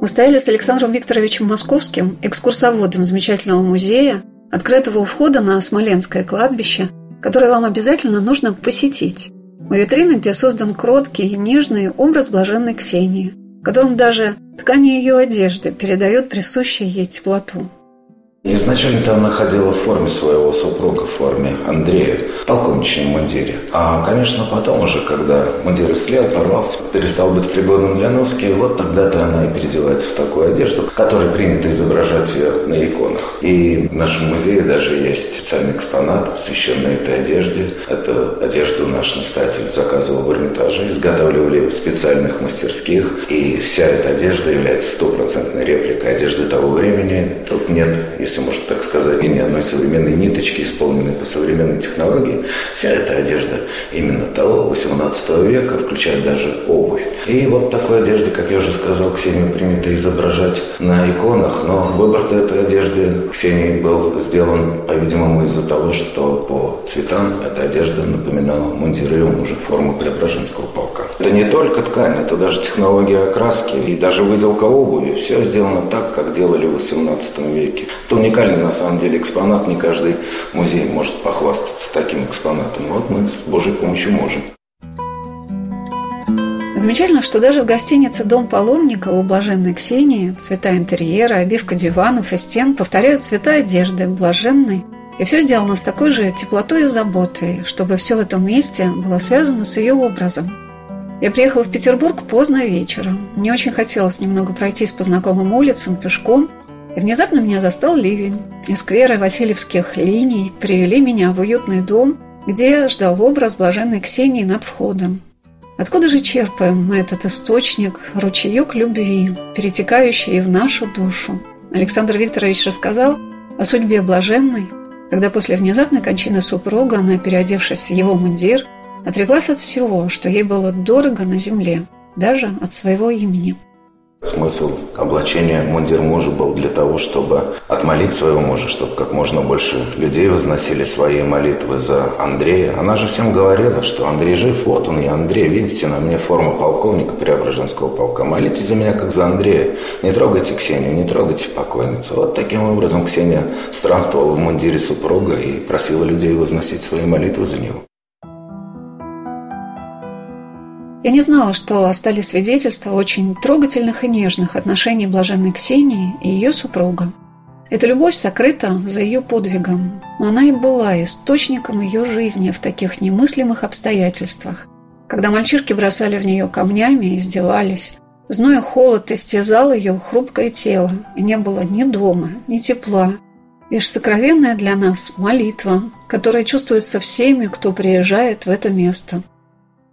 Speaker 2: Мы стояли с Александром Викторовичем Московским, экскурсоводом замечательного музея, открытого у входа на Смоленское кладбище, которое вам обязательно нужно посетить. У витрины, где создан кроткий и нежный образ блаженной Ксении, в котором даже ткани ее одежды передает присущую ей теплоту.
Speaker 3: Изначально-то она ходила в форме своего супруга, в форме Андрея, в полковничьем мундире. А, конечно, потом уже, когда мундир истлел, порвался, перестал быть пригодным для носки, вот тогда-то она и переодевается в такую одежду, которой принято изображать ее на иконах. И в нашем музее даже есть специальный экспонат, посвященный этой одежде. Эту одежду наш настоятель заказывал в Эрмитаже, изготавливали в специальных мастерских, и вся эта одежда является стопроцентной репликой одежды того времени. Тут нет если можно так сказать, ни одной современной ниточки, исполненной по современной технологии. Вся эта одежда именно того 18 века, включая даже обувь. И вот такой одежды, как я уже сказал, Ксению принято изображать на иконах, но выбор этой одежды Ксении был сделан, по-видимому, из-за того, что по цветам эта одежда напоминала мундир ее мужа, форму Преображенского полка. Это не только ткань, это даже технология окраски и даже выделка обуви. Все сделано так, как делали в 18 веке. То уникальный на самом деле экспонат. Не каждый музей может похвастаться таким экспонатом. Вот мы с Божьей помощью можем.
Speaker 2: Замечательно, что даже в гостинице «Дом паломника» у блаженной Ксении цвета интерьера, обивка диванов и стен повторяют цвета одежды блаженной. И все сделано с такой же теплотой и заботой, чтобы все в этом месте было связано с ее образом. Я приехала в Петербург поздно вечером. Мне очень хотелось немного пройтись по знакомым улицам пешком, и внезапно меня застал ливень. И скверы Васильевских линий привели меня в уютный дом, где ждал образ блаженной Ксении над входом. Откуда же черпаем мы этот источник, ручеек любви, перетекающий в нашу душу? Александр Викторович рассказал о судьбе блаженной, когда после внезапной кончины супруга она, переодевшись в его мундир, отреклась от всего, что ей было дорого на земле, даже от своего имени –
Speaker 3: Смысл облачения мундир мужа был для того, чтобы отмолить своего мужа, чтобы как можно больше людей возносили свои молитвы за Андрея. Она же всем говорила, что Андрей жив, вот он и Андрей. Видите, на мне форма полковника Преображенского полка. Молитесь за меня, как за Андрея. Не трогайте Ксению, не трогайте покойницу. Вот таким образом Ксения странствовала в мундире супруга и просила людей возносить свои молитвы за него.
Speaker 2: Я не знала, что остались свидетельства очень трогательных и нежных отношений блаженной Ксении и ее супруга. Эта любовь сокрыта за ее подвигом, но она и была источником ее жизни в таких немыслимых обстоятельствах, когда мальчишки бросали в нее камнями и издевались. Зной и холод истязал ее хрупкое тело, и не было ни дома, ни тепла, лишь сокровенная для нас молитва, которая чувствуется всеми, кто приезжает в это место –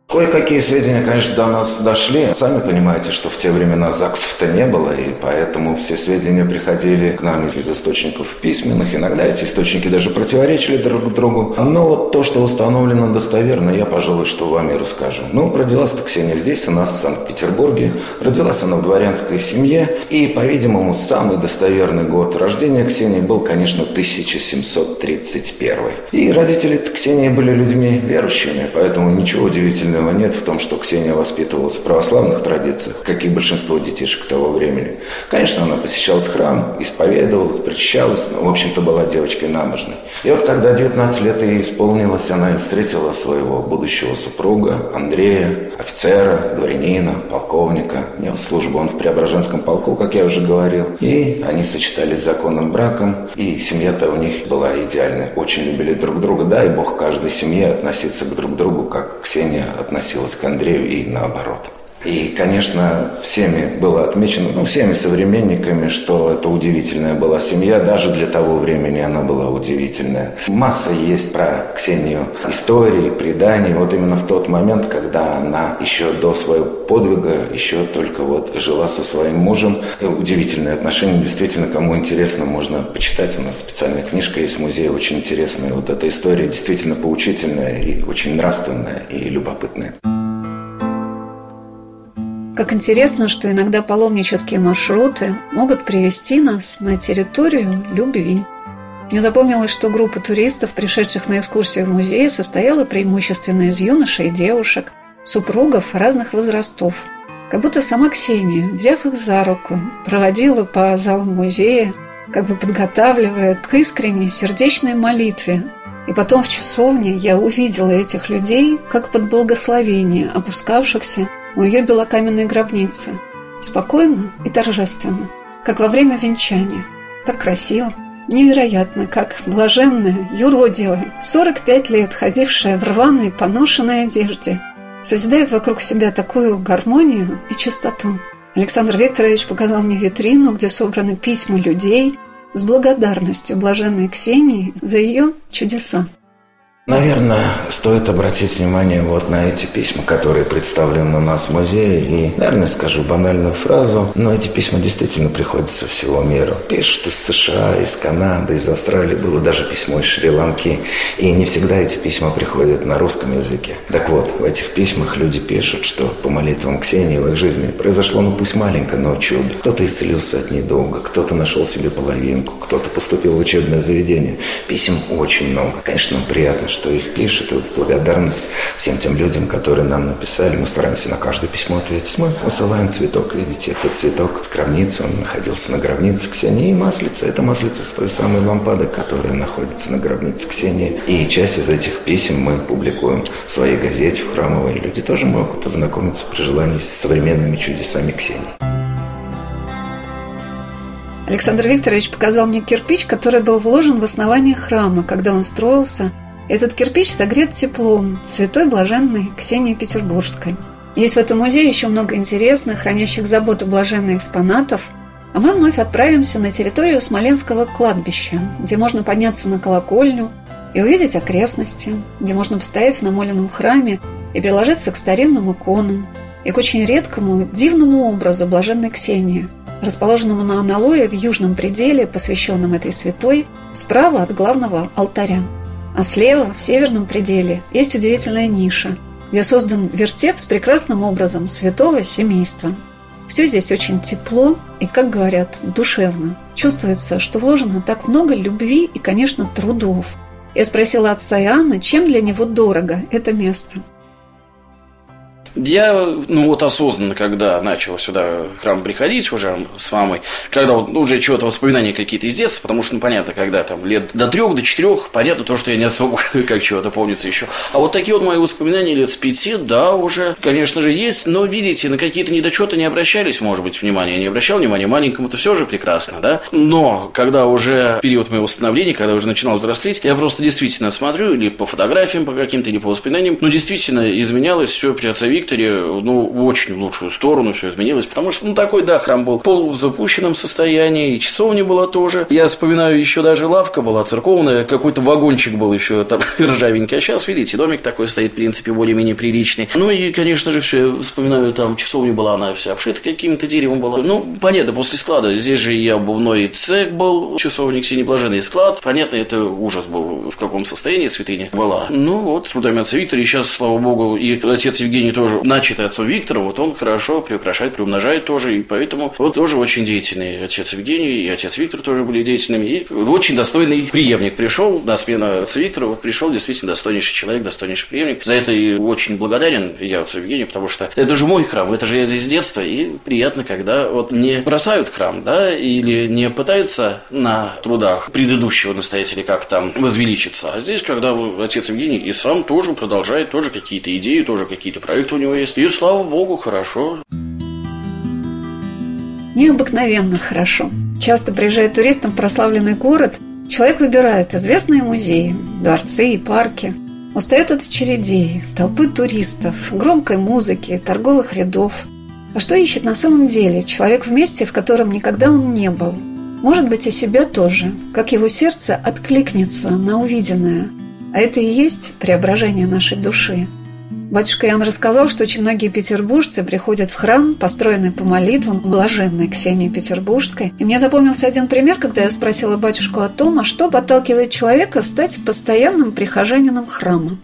Speaker 3: Кое-какие сведения, конечно, до нас дошли. Сами понимаете, что в те времена ЗАГСов-то не было, и поэтому все сведения приходили к нам из источников письменных. Иногда эти источники даже противоречили друг другу. Но вот то, что установлено достоверно, я, пожалуй, что вам и расскажу. Ну, родилась-то Ксения здесь, у нас в Санкт-Петербурге. Родилась она в дворянской семье. И, по-видимому, самый достоверный год рождения Ксении был, конечно, 1731. И родители Ксении были людьми верующими, поэтому ничего удивительного удивительного нет в том, что Ксения воспитывалась в православных традициях, как и большинство детишек того времени. Конечно, она посещала храм, исповедовалась, причащалась, но, в общем-то, была девочкой набожной. И вот, когда 19 лет ей исполнилось, она им встретила своего будущего супруга Андрея, офицера, дворянина, полковника. Нес службу он в Преображенском полку, как я уже говорил. И они сочетались с законным браком, и семья-то у них была идеальная. Очень любили друг друга. Дай Бог каждой семье относиться к друг другу, как Ксения относилась к Андрею и наоборот. И, конечно, всеми было отмечено, ну, всеми современниками, что это удивительная была семья. Даже для того времени она была удивительная. Масса есть про Ксению истории, преданий. Вот именно в тот момент, когда она еще до своего подвига, еще только вот жила со своим мужем. Удивительные отношения. Действительно, кому интересно, можно почитать. У нас специальная книжка есть в музее, очень интересная. Вот эта история действительно поучительная и очень нравственная и любопытная.
Speaker 2: Как интересно, что иногда паломнические маршруты могут привести нас на территорию любви. Мне запомнилось, что группа туристов, пришедших на экскурсию в музей, состояла преимущественно из юношей и девушек, супругов разных возрастов. Как будто сама Ксения, взяв их за руку, проводила по залам музея, как бы подготавливая к искренней сердечной молитве. И потом в часовне я увидела этих людей, как под благословение опускавшихся у ее белокаменной гробницы. Спокойно и торжественно, как во время венчания. Так красиво. Невероятно, как блаженная, юродивая, 45 лет ходившая в рваной, поношенной одежде, созидает вокруг себя такую гармонию и чистоту. Александр Викторович показал мне витрину, где собраны письма людей с благодарностью блаженной Ксении за ее чудеса.
Speaker 3: Наверное, стоит обратить внимание вот на эти письма, которые представлены у нас в музее. И, наверное, скажу банальную фразу, но эти письма действительно приходят со всего мира. Пишут из США, из Канады, из Австралии. Было даже письмо из Шри-Ланки. И не всегда эти письма приходят на русском языке. Так вот, в этих письмах люди пишут, что по молитвам Ксении в их жизни произошло, ну пусть маленькое, но чудо. Кто-то исцелился от недолга, кто-то нашел себе половинку, кто-то поступил в учебное заведение. Писем очень много. Конечно, приятно, что их пишут. И вот благодарность всем тем людям, которые нам написали. Мы стараемся на каждое письмо ответить. Мы посылаем цветок, видите, этот цветок с гробницы. Он находился на гробнице Ксении. И маслица. Это маслица с той самой лампады, которая находится на гробнице Ксении. И часть из этих писем мы публикуем в своей газете храмовой. Люди тоже могут ознакомиться при желании с современными чудесами Ксении.
Speaker 2: Александр Викторович показал мне кирпич, который был вложен в основание храма, когда он строился – этот кирпич согрет теплом святой блаженной Ксении Петербургской. Есть в этом музее еще много интересных, хранящих заботу блаженной экспонатов, а мы вновь отправимся на территорию Смоленского кладбища, где можно подняться на колокольню и увидеть окрестности, где можно постоять в намоленном храме и приложиться к старинным иконам и к очень редкому, дивному образу блаженной Ксении, расположенному на аналое в южном пределе, посвященном этой святой, справа от главного алтаря. А слева, в северном пределе, есть удивительная ниша, где создан вертеп с прекрасным образом святого семейства. Все здесь очень тепло и, как говорят, душевно. Чувствуется, что вложено так много любви и, конечно, трудов. Я спросила отца Иоанна, чем для него дорого это место –
Speaker 4: я, ну вот осознанно, когда начал сюда храм приходить уже с мамой, когда вот, уже чего-то воспоминания какие-то из детства, потому что, ну, понятно, когда там лет до трех, до четырех, понятно то, что я не особо как чего-то помнится еще. А вот такие вот мои воспоминания лет с пяти, да, уже, конечно же, есть, но, видите, на какие-то недочеты не обращались, может быть, внимания. Я не обращал внимания, маленькому-то все же прекрасно, да. Но, когда уже период моего становления, когда уже начинал взрослеть, я просто действительно смотрю или по фотографиям по каким-то, или по воспоминаниям, ну, действительно, изменялось все при отце Викторе, ну, очень в лучшую сторону все изменилось, потому что, ну, такой, да, храм был в полузапущенном состоянии, и часовня была тоже. Я вспоминаю, еще даже лавка была церковная, какой-то вагончик был еще там ржавенький, а сейчас, видите, домик такой стоит, в принципе, более-менее приличный. Ну, и, конечно же, все, я вспоминаю, там часовня была, она вся обшита каким-то деревом была. Ну, понятно, после склада, здесь же и обувной цех был, часовник Синий Блаженный склад. Понятно, это ужас был, в каком состоянии святыня была. Ну, вот, трудами отца Виктора, и сейчас, слава богу, и отец Евгений тоже, начатый отцом Виктором, вот он хорошо приукрашает, приумножает тоже, и поэтому вот тоже очень деятельный отец Евгений, и отец Виктор тоже были деятельными, и очень достойный преемник пришел на смену отца Виктора, вот пришел действительно достойнейший человек, достойнейший преемник. За это и очень благодарен я отцу Евгению, потому что это же мой храм, это же я здесь с детства, и приятно, когда вот не бросают храм, да, или не пытаются на трудах предыдущего настоятеля как там возвеличиться, а здесь, когда отец Евгений и сам тоже продолжает, тоже какие-то идеи, тоже какие-то проекты у него есть, и слава богу, хорошо.
Speaker 2: Необыкновенно хорошо. Часто приезжает туристам в прославленный город, человек выбирает известные музеи, дворцы и парки, устает от очередей, толпы туристов, громкой музыки, торговых рядов. А что ищет на самом деле человек в месте, в котором никогда он не был? Может быть, и себя тоже, как его сердце откликнется на увиденное. А это и есть преображение нашей души – Батюшка Ян рассказал, что очень многие петербуржцы приходят в храм, построенный по молитвам блаженной Ксении Петербургской. И мне запомнился один пример, когда я спросила батюшку о том, а что подталкивает человека стать постоянным прихожанином храма.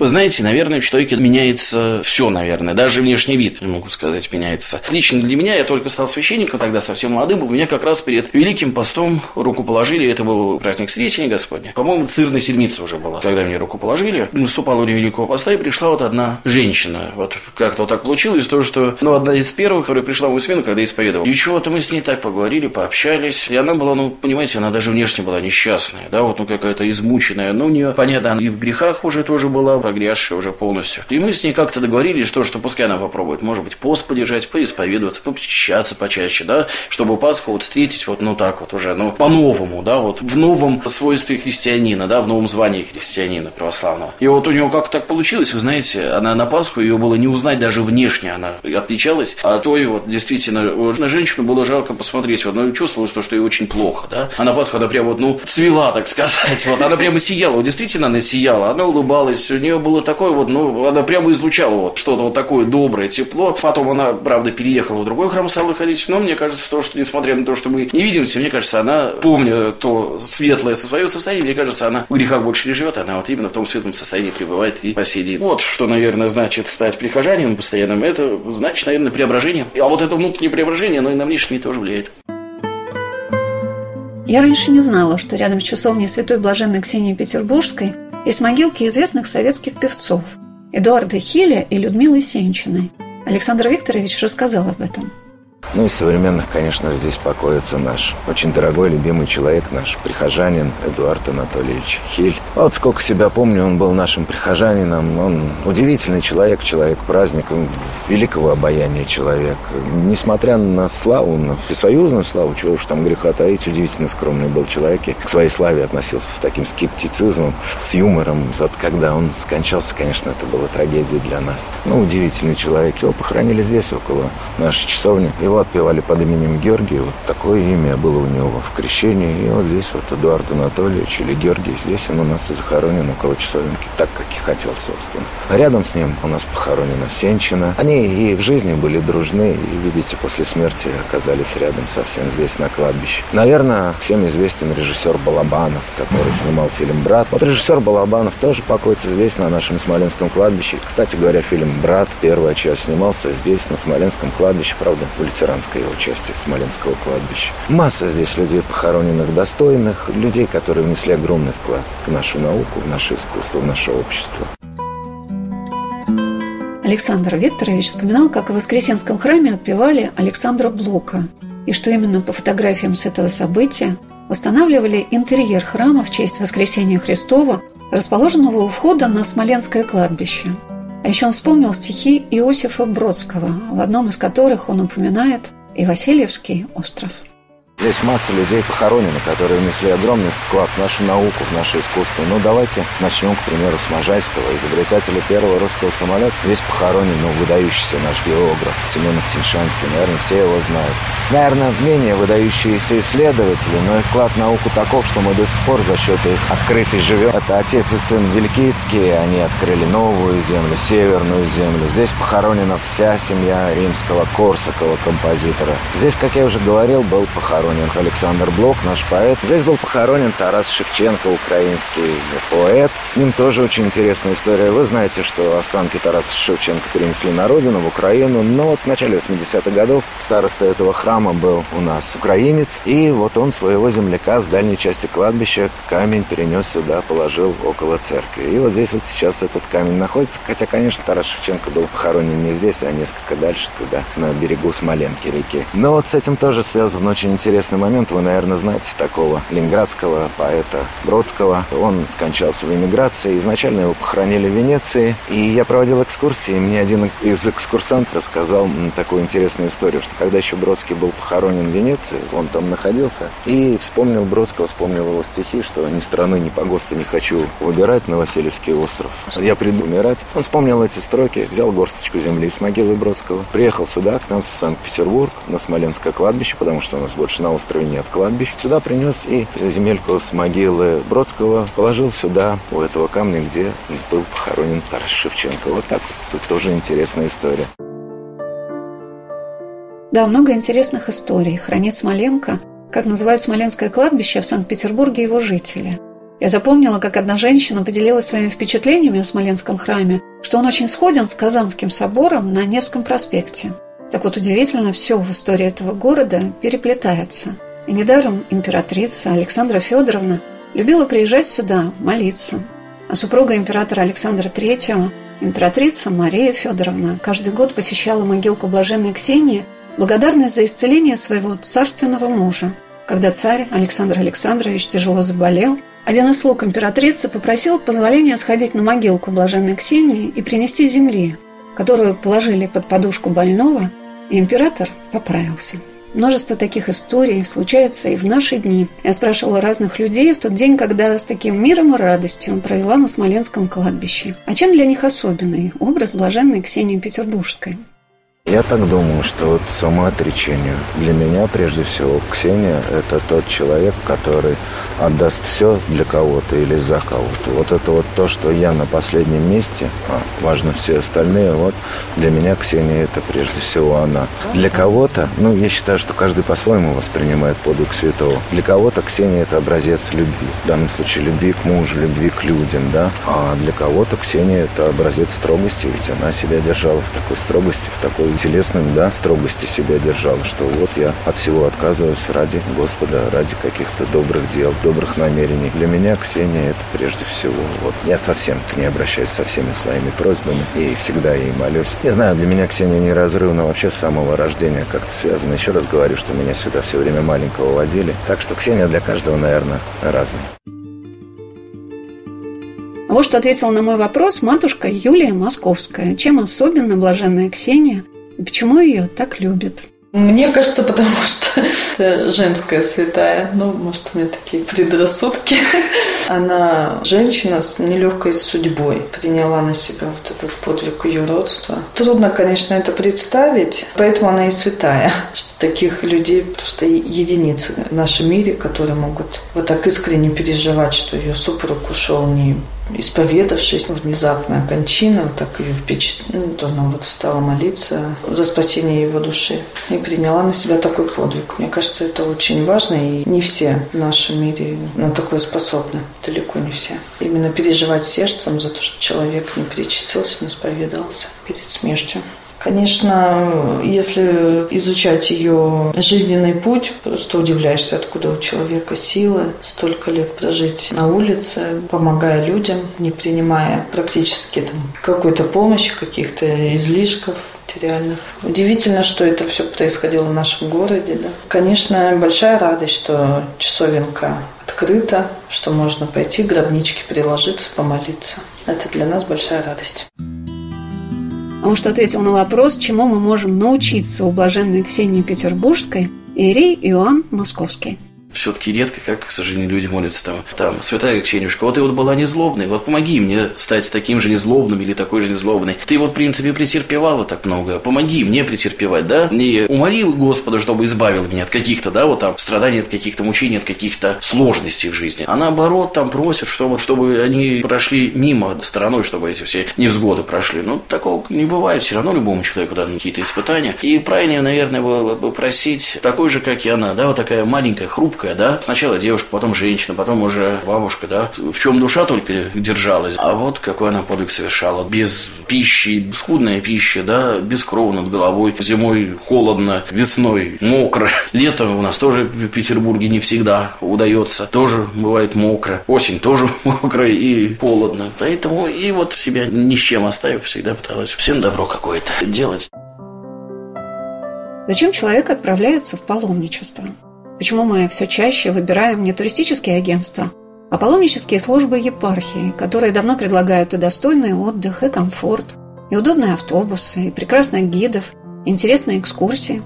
Speaker 4: Вы знаете, наверное, в человеке меняется все, наверное. Даже внешний вид, могу сказать, меняется. Лично для меня, я только стал священником, тогда совсем молодым был. Меня как раз перед Великим постом руку положили. Это был праздник Сретения Господня. По-моему, цирная седмица уже была. Когда мне руку положили, наступало время Великого поста, и пришла вот одна женщина. Вот как-то вот так получилось, то, что, ну, одна из первых, которая пришла в мою смену, когда исповедовал. И чего-то мы с ней так поговорили, пообщались. И она была, ну, понимаете, она даже внешне была несчастная, да, вот, ну, какая-то измученная. Ну, у нее, понятно, она и в грехах уже тоже была, погрязшая уже полностью. И мы с ней как-то договорились, что, что пускай она попробует, может быть, пост подержать, поисповедоваться, попечаться почаще, да, чтобы Пасху вот встретить вот, ну, так вот уже, ну, по-новому, да, вот в новом свойстве христианина, да, в новом звании христианина православного. И вот у него как так получилось, вы знаете, она на Пасху, ее было не узнать даже внешне, она отличалась, а то и вот действительно, вот, на женщину было жалко посмотреть, вот, ну, чувствовалось то, что ей очень плохо, да, а на Пасху она прям вот, ну, цвела, так сказать, вот, она прямо сияла, вот, действительно она сияла, она улыбалась, у нее было так такое вот, ну, она прямо излучала вот что-то вот такое доброе, тепло. Потом она, правда, переехала в другой храм стала ходить, но мне кажется, то, что несмотря на то, что мы не видимся, мне кажется, она, помня то светлое со свое состояние, мне кажется, она в грехах больше не живет, она вот именно в том светлом состоянии пребывает и по сей день. Вот что, наверное, значит стать прихожанином постоянным, это значит, наверное, преображение. А вот это внутреннее преображение, оно и на внешнее тоже влияет.
Speaker 2: Я раньше не знала, что рядом с часовней Святой Блаженной Ксении Петербургской есть могилки известных советских певцов Эдуарда Хиля и Людмилы Сенчиной. Александр Викторович рассказал об этом.
Speaker 3: Ну, из современных, конечно, здесь покоится наш очень дорогой, любимый человек, наш прихожанин Эдуард Анатольевич Хиль. Вот сколько себя помню, он был нашим прихожанином. Он удивительный человек, человек-праздник, великого обаяния человек. Несмотря на славу, на всесоюзную славу, чего уж там греха таить, удивительно скромный был человек. И к своей славе относился с таким скептицизмом, с юмором. Вот когда он скончался, конечно, это была трагедия для нас. Ну, удивительный человек. Его похоронили здесь, около нашей часовни. Его отпевали под именем Георгия. Вот такое имя было у него в крещении. И вот здесь вот Эдуард Анатольевич или Георгий, здесь он у нас и захоронен около часовенки, так, как и хотел, собственно. Рядом с ним у нас похоронена Сенчина. Они и в жизни были дружны, и, видите, после смерти оказались рядом совсем здесь, на кладбище. Наверное, всем известен режиссер Балабанов, который снимал фильм «Брат». Вот режиссер Балабанов тоже покоится здесь, на нашем Смоленском кладбище. Кстати говоря, фильм «Брат», первая часть снимался здесь, на Смоленском кладбище, правда, в ветеранской его части Смоленского кладбища. Масса здесь людей похороненных достойных, людей, которые внесли огромный вклад в нашу науку, в наше искусство, в наше общество.
Speaker 2: Александр Викторович вспоминал, как в Воскресенском храме отпевали Александра Блока, и что именно по фотографиям с этого события восстанавливали интерьер храма в честь Воскресения Христова, расположенного у входа на Смоленское кладбище – а еще он вспомнил стихи Иосифа Бродского, в одном из которых он упоминает и Васильевский остров.
Speaker 3: Здесь масса людей похоронены, которые внесли огромный вклад в нашу науку, в наше искусство. Ну, давайте начнем, к примеру, с Можайского, изобретателя первого русского самолета. Здесь похоронен, ну, выдающийся наш географ Семенов Тиньшанский. Наверное, все его знают. Наверное, менее выдающиеся исследователи, но их вклад в науку таков, что мы до сих пор за счет их открытий живем. Это отец и сын Великицкие, они открыли новую землю, северную землю. Здесь похоронена вся семья римского Корсакова, композитора. Здесь, как я уже говорил, был похоронен Александр Блок, наш поэт. Здесь был похоронен Тарас Шевченко, украинский поэт. С ним тоже очень интересная история. Вы знаете, что останки Тараса Шевченко перенесли на родину, в Украину. Но вот в начале 80-х годов староста этого храма был у нас украинец. И вот он своего земляка с дальней части кладбища камень перенес сюда, положил около церкви. И вот здесь вот сейчас этот камень находится. Хотя, конечно, Тарас Шевченко был похоронен не здесь, а несколько дальше туда, на берегу Смоленки реки. Но вот с этим тоже связан очень интересный момент. Вы, наверное, знаете такого ленинградского поэта Бродского. Он скончался в эмиграции. Изначально его похоронили в Венеции. И я проводил экскурсии, и мне один из экскурсантов рассказал такую интересную историю, что когда еще Бродский был похоронен в Венеции, он там находился, и вспомнил Бродского, вспомнил его стихи, что ни страны, ни погоста не хочу выбирать на Васильевский остров. Я приду умирать. Он вспомнил эти строки, взял горсточку земли с могилы Бродского, приехал сюда, к нам в Санкт-Петербург, на Смоленское кладбище, потому что у нас больше на острове нет кладбищ. Сюда принес и земельку с могилы Бродского положил сюда, у этого камня, где был похоронен Тарас Шевченко. Вот так вот. Тут тоже интересная история.
Speaker 2: Да, много интересных историй. Хранит Смоленко, как называют Смоленское кладбище в Санкт-Петербурге его жители. Я запомнила, как одна женщина поделилась своими впечатлениями о Смоленском храме, что он очень сходен с Казанским собором на Невском проспекте. Так вот, удивительно, все в истории этого города переплетается. И недаром императрица Александра Федоровна любила приезжать сюда, молиться. А супруга императора Александра III, императрица Мария Федоровна, каждый год посещала могилку блаженной Ксении благодарность за исцеление своего царственного мужа. Когда царь Александр Александрович тяжело заболел, один из слуг императрицы попросил позволения сходить на могилку блаженной Ксении и принести земли, которую положили под подушку больного, император поправился. Множество таких историй случается и в наши дни. Я спрашивала разных людей в тот день, когда с таким миром и радостью провела на Смоленском кладбище. А чем для них особенный образ блаженной Ксении Петербургской?
Speaker 3: Я так думаю, что вот самоотречение. Для меня, прежде всего, Ксения – это тот человек, который отдаст все для кого-то или за кого-то. Вот это вот то, что я на последнем месте, а важно все остальные, вот для меня Ксения – это прежде всего она. Для кого-то, ну, я считаю, что каждый по-своему воспринимает подвиг святого. Для кого-то Ксения – это образец любви. В данном случае любви к мужу, любви к людям, да. А для кого-то Ксения – это образец строгости, ведь она себя держала в такой строгости, в такой телесным, да, строгости себя держал, что вот я от всего отказываюсь ради Господа, ради каких-то добрых дел, добрых намерений. Для меня Ксения это прежде всего. Вот я совсем к ней обращаюсь со всеми своими просьбами и всегда ей молюсь. Не знаю, для меня Ксения неразрывно вообще с самого рождения как-то связано. Еще раз говорю, что меня сюда все время маленького водили. Так что Ксения для каждого, наверное, разный.
Speaker 2: Вот что ответила на мой вопрос матушка Юлия Московская. Чем особенно блаженная Ксения почему ее так любят?
Speaker 9: Мне кажется, потому что это женская святая. Ну, может, у меня такие предрассудки. Она женщина с нелегкой судьбой. Приняла на себя вот этот подвиг ее родства. Трудно, конечно, это представить, поэтому она и святая. Что таких людей просто единицы в нашем мире, которые могут вот так искренне переживать, что ее супруг ушел не исповедавшись, внезапная кончина, так ее впечатлила, ну, она вот стала молиться за спасение его души и приняла на себя такой подвиг. Мне кажется, это очень важно, и не все в нашем мире на такое способны, далеко не все. Именно переживать сердцем за то, что человек не перечастился, не исповедался перед смертью. Конечно, если изучать ее жизненный путь, просто удивляешься, откуда у человека силы столько лет прожить на улице, помогая людям, не принимая практически там, какой-то помощи, каких-то излишков материальных. Удивительно, что это все происходило в нашем городе. Да. Конечно, большая радость, что часовенка открыта, что можно пойти к гробничке приложиться, помолиться. Это для нас большая радость.
Speaker 2: Он что ответил на вопрос, чему мы можем научиться у блаженной Ксении Петербургской, Иерей Иоанн Московский
Speaker 4: все-таки редко, как, к сожалению, люди молятся там, там, святая Ксенюшка, вот ты вот была незлобной, вот помоги мне стать таким же незлобным или такой же незлобной. Ты вот, в принципе, претерпевала так много, помоги мне претерпевать, да? Не умоли Господа, чтобы избавил меня от каких-то, да, вот там, страданий, от каких-то мучений, от каких-то сложностей в жизни. А наоборот, там просят, чтобы, чтобы они прошли мимо стороной, чтобы эти все невзгоды прошли. Ну, такого не бывает все равно любому человеку даны какие-то испытания. И правильнее, наверное, было бы просить такой же, как и она, да, вот такая маленькая, хрупкая, хрупкая, да, сначала девушка, потом женщина, потом уже бабушка, да, в чем душа только держалась, а вот какой она подвиг совершала, без пищи, скудная пища, да, без крова над головой, зимой холодно, весной мокро, летом у нас тоже в Петербурге не всегда удается, тоже бывает мокро, осень тоже мокро и холодно, поэтому и вот себя ни с чем оставив, всегда пыталась всем добро какое-то делать.
Speaker 2: Зачем человек отправляется в паломничество? Почему мы все чаще выбираем не туристические агентства, а паломнические службы епархии, которые давно предлагают и достойный отдых, и комфорт, и удобные автобусы, и прекрасных гидов, интересные экскурсии.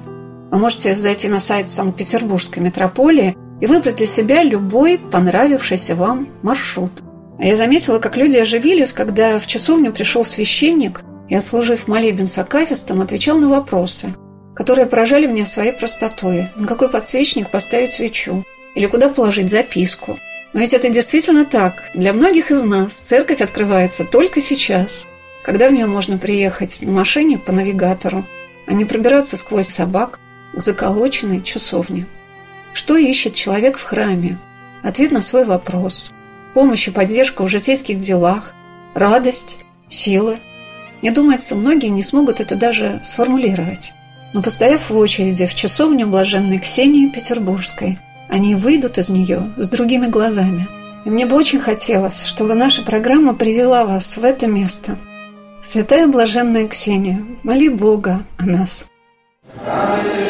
Speaker 2: Вы можете зайти на сайт Санкт-Петербургской метрополии и выбрать для себя любой понравившийся вам маршрут. А я заметила, как люди оживились, когда в часовню пришел священник и, отслужив молебен с акафистом, отвечал на вопросы – которые поражали меня своей простотой. На какой подсвечник поставить свечу? Или куда положить записку? Но ведь это действительно так. Для многих из нас церковь открывается только сейчас, когда в нее можно приехать на машине по навигатору, а не пробираться сквозь собак к заколоченной часовне. Что ищет человек в храме? Ответ на свой вопрос. Помощь и поддержка в житейских делах, радость, силы. Мне думается, многие не смогут это даже сформулировать. Но постояв в очереди в часовню блаженной Ксении Петербургской, они выйдут из нее с другими глазами. И мне бы очень хотелось, чтобы наша программа привела вас в это место. Святая блаженная Ксения, моли Бога о нас. Радуйся,